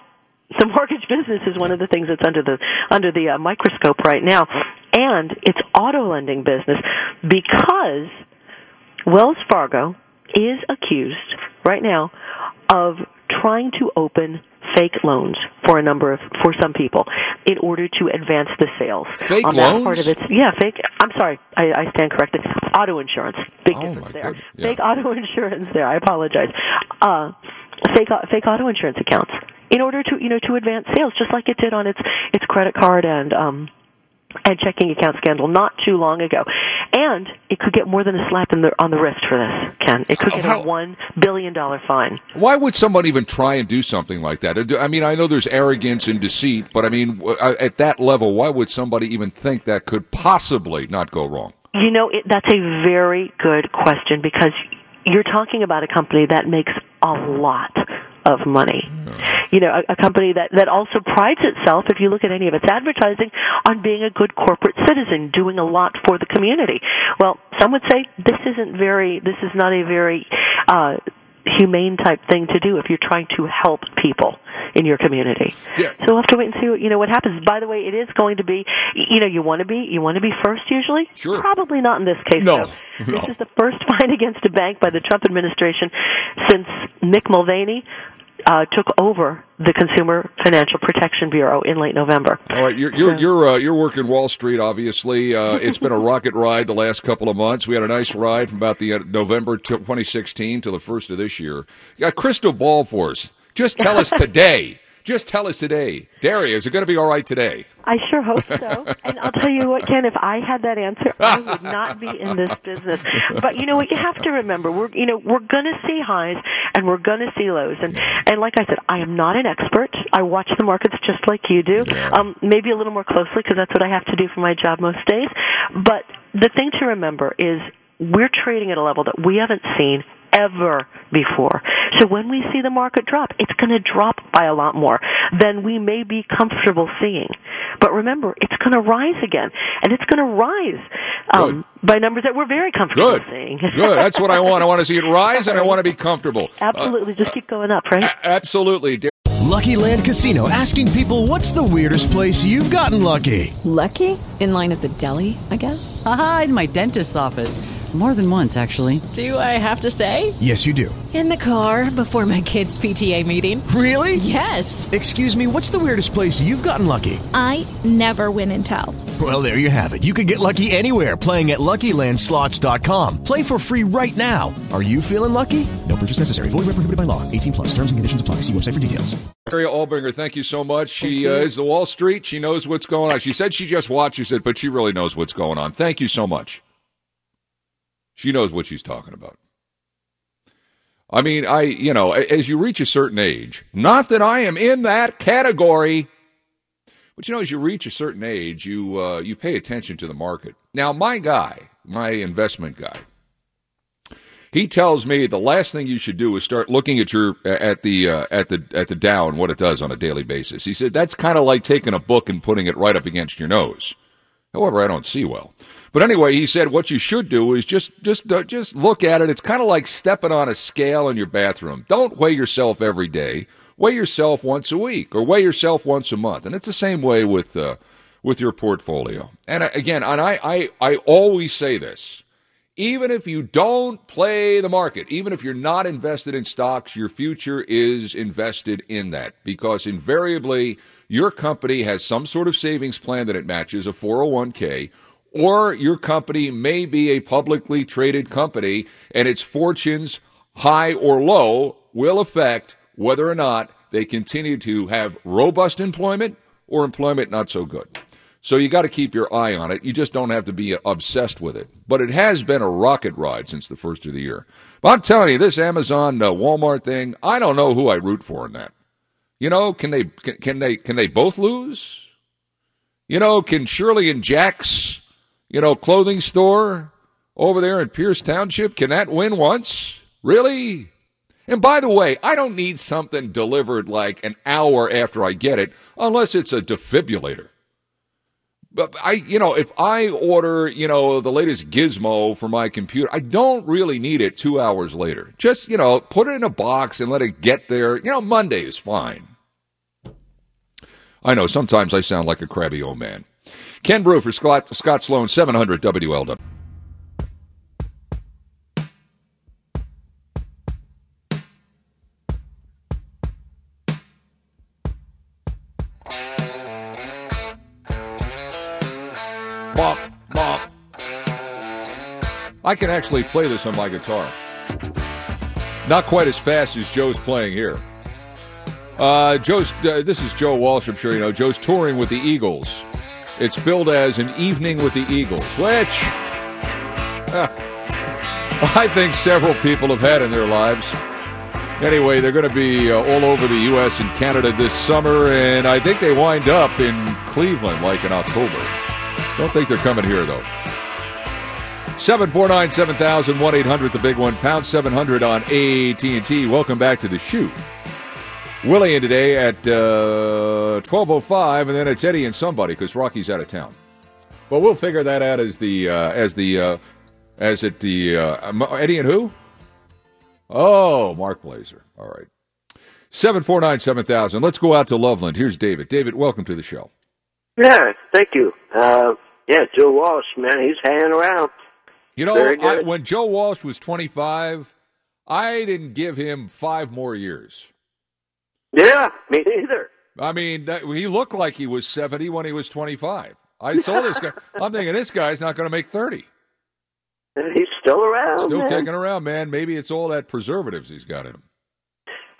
the mortgage business is one of the things that's under the under the uh, microscope right now and it's auto lending business because Wells Fargo is accused right now of trying to open fake loans for a number of for some people in order to advance the sales. Fake on that loans? part of it, yeah, fake. I'm sorry, I, I stand corrected. Auto insurance, big difference there. Fake auto insurance there. I apologize. Uh, fake fake auto insurance accounts in order to you know to advance sales, just like it did on its its credit card and um and checking account scandal not too long ago. And it could get more than a slap in the, on the wrist for this, Ken. It could get How- a $1 billion fine. Why would someone even try and do something like that? I mean, I know there's arrogance and deceit, but I mean, uh, at that level, why would somebody even think that could possibly not go wrong? You know, it, that's a very good question because you're talking about a company that makes a lot of money. You know, a, a company that, that also prides itself, if you look at any of its advertising, on being a good corporate citizen, doing a lot for the community. Well, some would say this isn't very, this is not a very, uh, humane type thing to do if you're trying to help people in your community. So we'll have to wait and see what you know what happens. By the way, it is going to be you know, you want to be you want to be first usually? Sure. Probably not in this case No. though. This is the first fine against a bank by the Trump administration since Mick Mulvaney uh, took over the Consumer Financial Protection Bureau in late November. All right, you're you're you're, uh, you're working Wall Street. Obviously, uh, it's been a rocket ride the last couple of months. We had a nice ride from about the uh, November t- 2016 to the first of this year. You got crystal ball for us. Just tell us today. Just tell us today, Daria. Is it going to be all right today? I sure hope so. and I'll tell you what, Ken, if I had that answer, I would not be in this business. But you know what? You have to remember, we're you know we're going to see highs and we're going to see lows. And and like I said, I am not an expert. I watch the markets just like you do. Um, maybe a little more closely because that's what I have to do for my job most days. But the thing to remember is we're trading at a level that we haven't seen ever before. So when we see the market drop, it's going to drop by a lot more than we may be comfortable seeing. But remember, it's going to rise again, and it's going to rise um, by numbers that we're very comfortable Good. seeing. Good. That's what I want. I want to see it rise, and I want to be comfortable. Uh, Absolutely, just keep going up, right? absolutely. Lucky Land Casino asking people what's the weirdest place you've gotten lucky? Lucky? In line at the deli, I guess? Aha, in my dentist's office. More than once, actually. Do I have to say? Yes, you do. In the car before my kids' PTA meeting. Really? Yes. Excuse me, what's the weirdest place you've gotten lucky? I never win and tell. Well, there you have it. You can get lucky anywhere playing at LuckyLandSlots.com. Play for free right now. Are you feeling lucky? No purchase necessary. Void where prohibited by law. 18 plus. Terms and conditions apply. See website for details. Daria Albinger, thank you so much. She uh, is the Wall Street. She knows what's going on. She said she just watches it, but she really knows what's going on. Thank you so much. She knows what she's talking about. I mean, I, you know, as you reach a certain age, not that I am in that category, but you know, as you reach a certain age, you uh, you pay attention to the market. Now, my guy, my investment guy, he tells me the last thing you should do is start looking at your at the uh, at the at the Dow and what it does on a daily basis. He said that's kind of like taking a book and putting it right up against your nose. However, I don't see well. But anyway, he said what you should do is just just uh, just look at it. It's kind of like stepping on a scale in your bathroom. Don't weigh yourself every day. Weigh yourself once a week or weigh yourself once a month. And it's the same way with uh, with your portfolio. And uh, again, and I, I I always say this. Even if you don't play the market, even if you're not invested in stocks, your future is invested in that because invariably your company has some sort of savings plan that it matches, a 401k, or your company may be a publicly traded company and its fortunes, high or low, will affect whether or not they continue to have robust employment or employment not so good. So you got to keep your eye on it. You just don't have to be obsessed with it. But it has been a rocket ride since the first of the year. But I'm telling you, this Amazon uh, Walmart thing, I don't know who I root for in that. You know, can they can, can they can they both lose? You know, can Shirley and Jack's, you know, clothing store over there in Pierce Township, can that win once? Really? And by the way, I don't need something delivered like an hour after I get it, unless it's a defibrillator. But I, you know, if I order, you know, the latest gizmo for my computer, I don't really need it two hours later. Just, you know, put it in a box and let it get there. You know, Monday is fine. I know sometimes I sound like a crabby old man. Ken Broo for Scott, Scott Sloan, 700 WLW. I can actually play this on my guitar. Not quite as fast as Joe's playing here. Uh, Joe's. Uh, this is Joe Walsh. I'm sure you know. Joe's touring with the Eagles. It's billed as an evening with the Eagles, which I think several people have had in their lives. Anyway, they're going to be uh, all over the U.S. and Canada this summer, and I think they wind up in Cleveland like in October. Don't think they're coming here, though. 749 7000 1 800 the big one, pound 700 on AT&T. Welcome back to the shoot. Willie in today at uh, 1205, and then it's Eddie and somebody because Rocky's out of town. But we'll figure that out as the uh, as the uh, as it the uh, Eddie and who? Oh, Mark Blazer. All right. 749 7000. Let's go out to Loveland. Here's David. David, welcome to the show. Yeah, thank you. Uh, yeah, Joe Walsh, man, he's hanging around. You know, I, when Joe Walsh was 25, I didn't give him five more years. Yeah, me neither. I mean, that, he looked like he was 70 when he was 25. I saw this guy. I'm thinking this guy's not going to make 30. And he's still around. Still man. kicking around, man. Maybe it's all that preservatives he's got in him.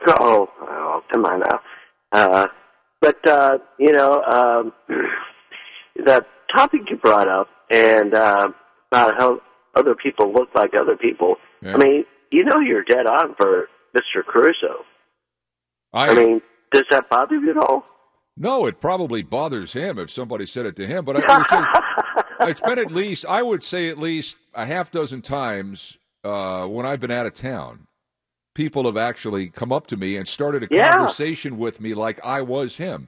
Oh, oh come on now. Uh, but, uh, you know, um, the topic you brought up and uh, about how other people look like other people, Yeah. I mean, you know you're dead on for Mr. Caruso. I, I mean, does that bother you at all? No, it probably bothers him if somebody said it to him. But I, it's, been at least, I would say, at least a half dozen times uh, when I've been out of town. People have actually come up to me and started a Yeah. conversation with me like I was him.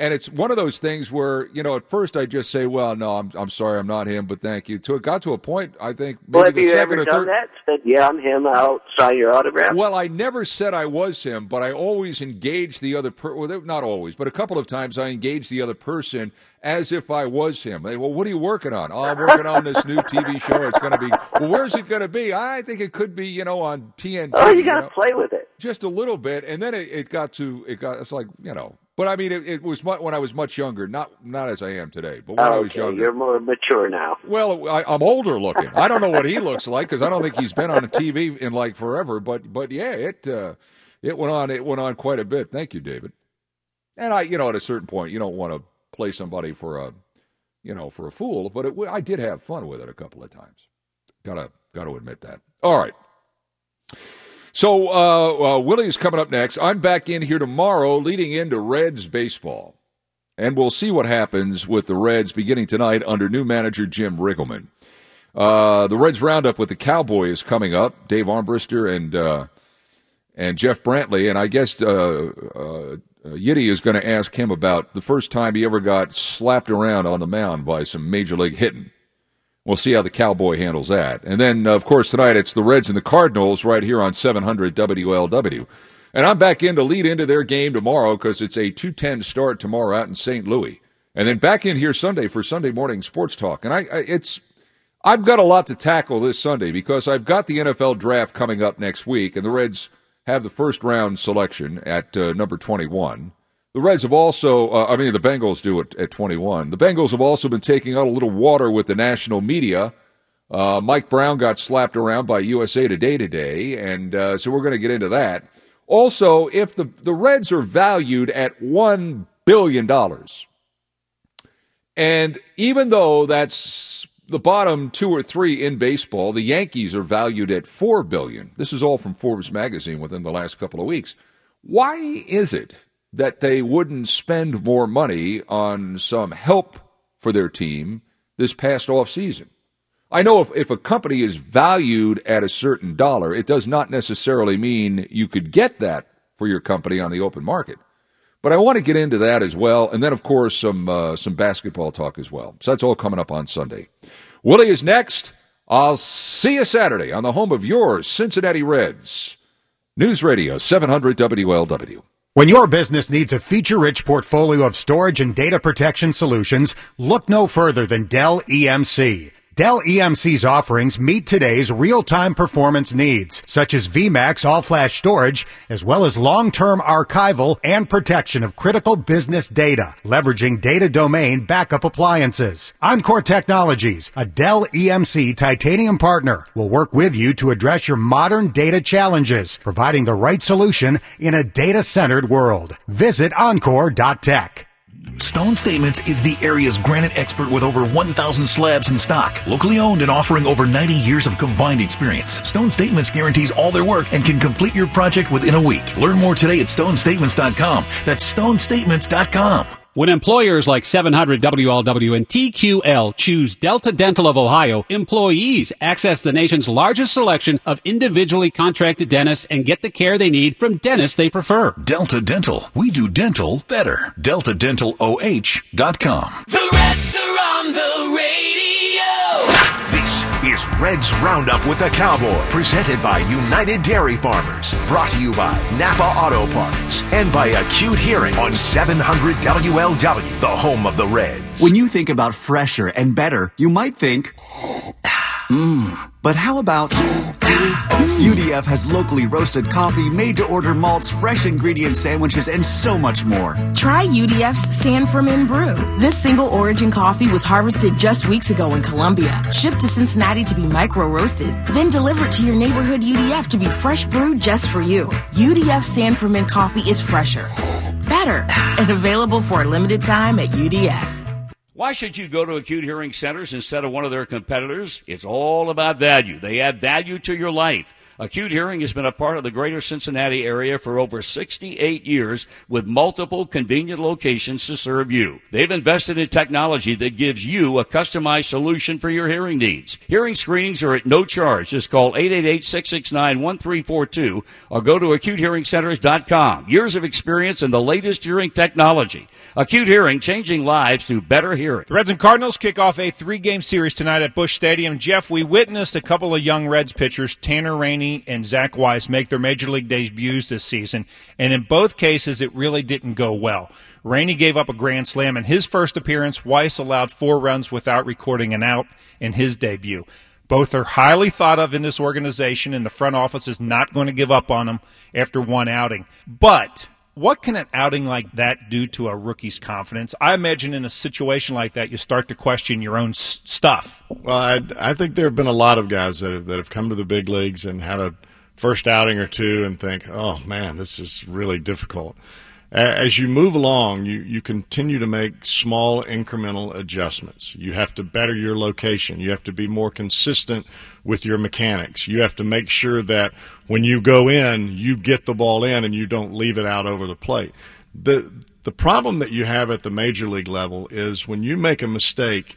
And it's one of those things where you know, at first I just say, "Well, no, I'm I'm sorry, I'm not him," but thank you. To it got to a point, I think maybe well, have the you second ever or done third. that? Said, yeah, I'm him. I'll sign your autograph. Well, I never said I was him, but I always engaged the other person. Well, not always, but a couple of times I engaged the other person as if I was him. They, well, what are you working on? Oh, I'm working on this new TV show. It's going to be. Well, where's it going to be? I think it could be, you know, on TNT. Oh, you got to know? play with it. just a little bit, and then it, it got to it got. It's like you know. But I mean, it, it was when I was much younger, not not as I am today. But when I was okay, younger, you're more mature now. well, I, I'm older looking. I don't know what he looks like because I don't think he's been on TV in like forever. But but yeah, it uh, it went on. It went on quite a bit. Thank you, David. And I, you know, at a certain point, you don't want to play somebody for a, you know, for a fool. But it, I did have fun with it a couple of times. Gotta gotta admit that. All right. So uh, uh, Willie's coming up next. I'm back in here tomorrow, leading into Reds baseball, and we'll see what happens with the Reds beginning tonight under new manager Jim Riggleman. Uh, the Reds roundup with the Cowboys coming up. Dave Armbruster and uh, and Jeff Brantley, and I guess uh, uh, Yiddy is going to ask him about the first time he ever got slapped around on the mound by some major league hitting. We'll see how the Cowboy handles that. And then, of course, tonight it's the Reds and the Cardinals right here on 700 WLW. And I'm back in to lead into their game tomorrow because it's a 210 start tomorrow out in St. Louis. And then back in here Sunday for Sunday morning sports talk. And I, I it's I've got a lot to tackle this Sunday because I've got the NFL draft coming up next week, and the Reds have the first round selection at uh, number 21. The Reds have also, uh, I mean, the Bengals do it at 21. The Bengals have also been taking out a little water with the national media. Uh, Mike Brown got slapped around by USA Today today, and uh, so we're going to get into that. Also, if the, the Reds are valued at $1 billion, and even though that's the bottom two or three in baseball, the Yankees are valued at 4 billion. This is all from Forbes magazine within the last couple of weeks. Why is it that they wouldn't spend more money on some help for their team this past off season? I know if, if a company is valued at a certain dollar, it does not necessarily mean you could get that for your company on the open market. But I want to get into that as well, and then of course some uh, some basketball talk as well. So that's all coming up on Sunday. Willie is next. I'll see you Saturday on the home of yours, Cincinnati Reds. News Radio 700 WLW. When your business needs a feature-rich portfolio of storage and data protection solutions, look no further than Dell EMC. Dell EMC's offerings meet today's real-time performance needs, such as VMAX all-flash storage, as well as long-term archival and protection of critical business data, leveraging data domain backup appliances. Encore Technologies, a Dell EMC titanium partner, will work with you to address your modern data challenges, providing the right solution in a data-centered world. Visit encore.tech. Stone Statements is the area's granite expert with over 1,000 slabs in stock. Locally owned and offering over 90 years of combined experience. Stone Statements guarantees all their work and can complete your project within a week. Learn more today at stonestatements.com. That's stonestatements.com. When employers like 700 WLW and TQL choose Delta Dental of Ohio, employees access the nation's largest selection of individually contracted dentists and get the care they need from dentists they prefer. Delta Dental. We do dental better. DeltaDentalOH.com. The Reds are on the radio. This is Reds Roundup with the Cowboy, presented by United Dairy Farmers, brought to you by Napa Auto Parts, and by Acute Hearing on 700 WLW, the home of the Reds. When you think about fresher and better, you might think, mmm. But how about UDF has locally roasted coffee, made to order malts, fresh ingredient sandwiches, and so much more. Try UDF's San Fermin Brew. This single origin coffee was harvested just weeks ago in Colombia, shipped to Cincinnati to be micro roasted, then delivered to your neighborhood UDF to be fresh brewed just for you. UDF San Fermin coffee is fresher, better, and available for a limited time at UDF. Why should you go to Acute Hearing Centers instead of one of their competitors? It's all about value. They add value to your life. Acute Hearing has been a part of the greater Cincinnati area for over 68 years with multiple convenient locations to serve you. They've invested in technology that gives you a customized solution for your hearing needs. Hearing screenings are at no charge. Just call 888-669-1342 or go to acutehearingcenters.com. Years of experience in the latest hearing technology. Acute Hearing, changing lives through better hearing. The Reds and Cardinals kick off a three-game series tonight at Busch Stadium. Jeff, we witnessed a couple of young Reds pitchers, Tanner Rainey and Zach Weiss, make their major league debuts this season, and in both cases, it really didn't go well. Rainey gave up a grand slam in his first appearance. Weiss allowed four runs without recording an out in his debut. Both are highly thought of in this organization, and the front office is not going to give up on them after one outing. But what can an outing like that do to a rookie's confidence? I imagine in a situation like that, you start to question your own s- stuff. Well, I, I think there have been a lot of guys that have, that have come to the big leagues and had a first outing or two and think, oh man, this is really difficult. As you move along, you, you continue to make small incremental adjustments. You have to better your location. You have to be more consistent with your mechanics. You have to make sure that when you go in, you get the ball in and you don't leave it out over the plate. The the problem that you have at the major league level is when you make a mistake,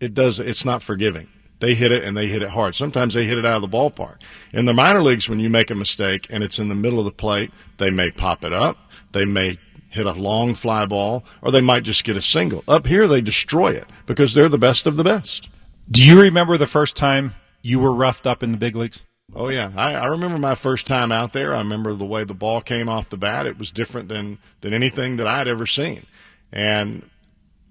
it does it's not forgiving. They hit it and they hit it hard. Sometimes they hit it out of the ballpark. In the minor leagues, when you make a mistake and it's in the middle of the plate, they may pop it up. They may hit a long fly ball, or they might just get a single. Up here, they destroy it because they're the best of the best. Do you remember the first time you were roughed up in the big leagues? Oh yeah, I, I remember my first time out there. I remember the way the ball came off the bat. It was different than than anything that I'd ever seen, and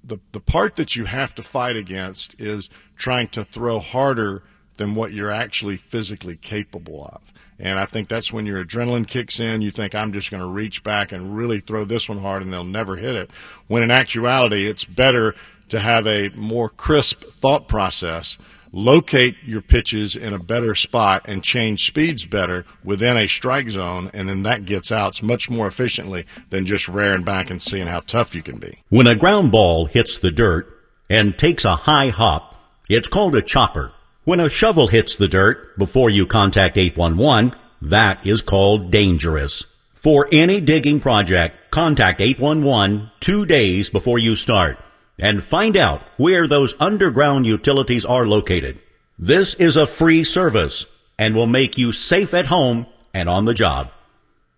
the the part that you have to fight against is trying to throw harder than what you're actually physically capable of. And I think that's when your adrenaline kicks in. You think, I'm just going to reach back and really throw this one hard and they'll never hit it. When in actuality, it's better to have a more crisp thought process, locate your pitches in a better spot, and change speeds better within a strike zone. And then that gets outs much more efficiently than just rearing back and seeing how tough you can be. When a ground ball hits the dirt and takes a high hop, it's called a chopper. When a shovel hits the dirt before you contact 811, that is called dangerous. For any digging project, contact 811 two days before you start and find out where those underground utilities are located. This is a free service and will make you safe at home and on the job.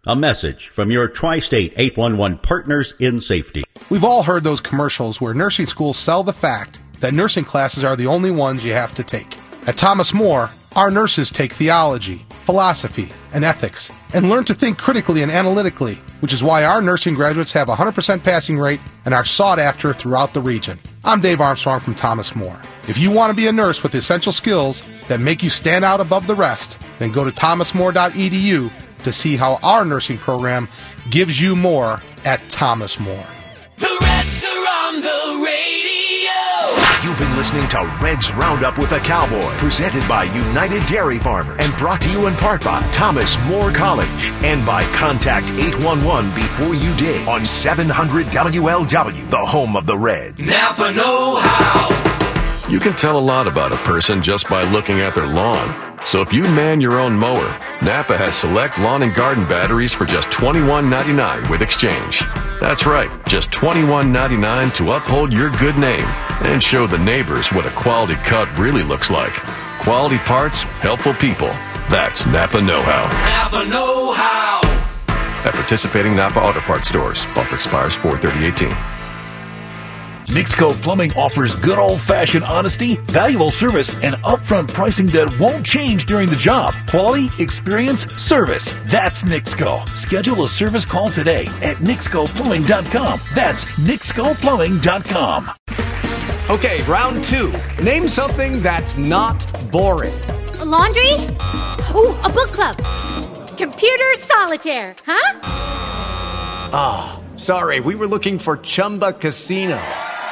A message from your Tri-State 811 partners in safety. We've all heard those commercials where nursing schools sell the fact that nursing classes are the only ones you have to take. At Thomas More, our nurses take theology, philosophy, and ethics and learn to think critically and analytically, which is why our nursing graduates have a 100% passing rate and are sought after throughout the region. I'm Dave Armstrong from Thomas More. If you want to be a nurse with essential skills that make you stand out above the rest, then go to thomasmore.edu to see how our nursing program gives you more at Thomas More. The Reds are on the radio. You've been listening to Reds Roundup with a Cowboy, presented by United Dairy Farmers and brought to you in part by Thomas More College and by Contact 811 before you dig on 700 WLW, the home of the Reds. Napa Know How. You can tell a lot about a person just by looking at their lawn. So if you man your own mower, Napa has select lawn and garden batteries for just $21.99 with exchange. That's right, just $21.99 to uphold your good name and show the neighbors what a quality cut really looks like. Quality parts, helpful people. That's Napa Know How. Napa Know How. At participating Napa Auto Parts stores, offer expires 43018. Nixco Plumbing offers good old fashioned honesty, valuable service, and upfront pricing that won't change during the job. Quality, experience, service. That's Nixco. Schedule a service call today at nixcoplumbing.com. That's nixcoplumbing.com. Okay, round two. Name something that's not boring. A laundry? Ooh, a book club. Computer solitaire, huh? Ah, oh, sorry, we were looking for Chumba Casino.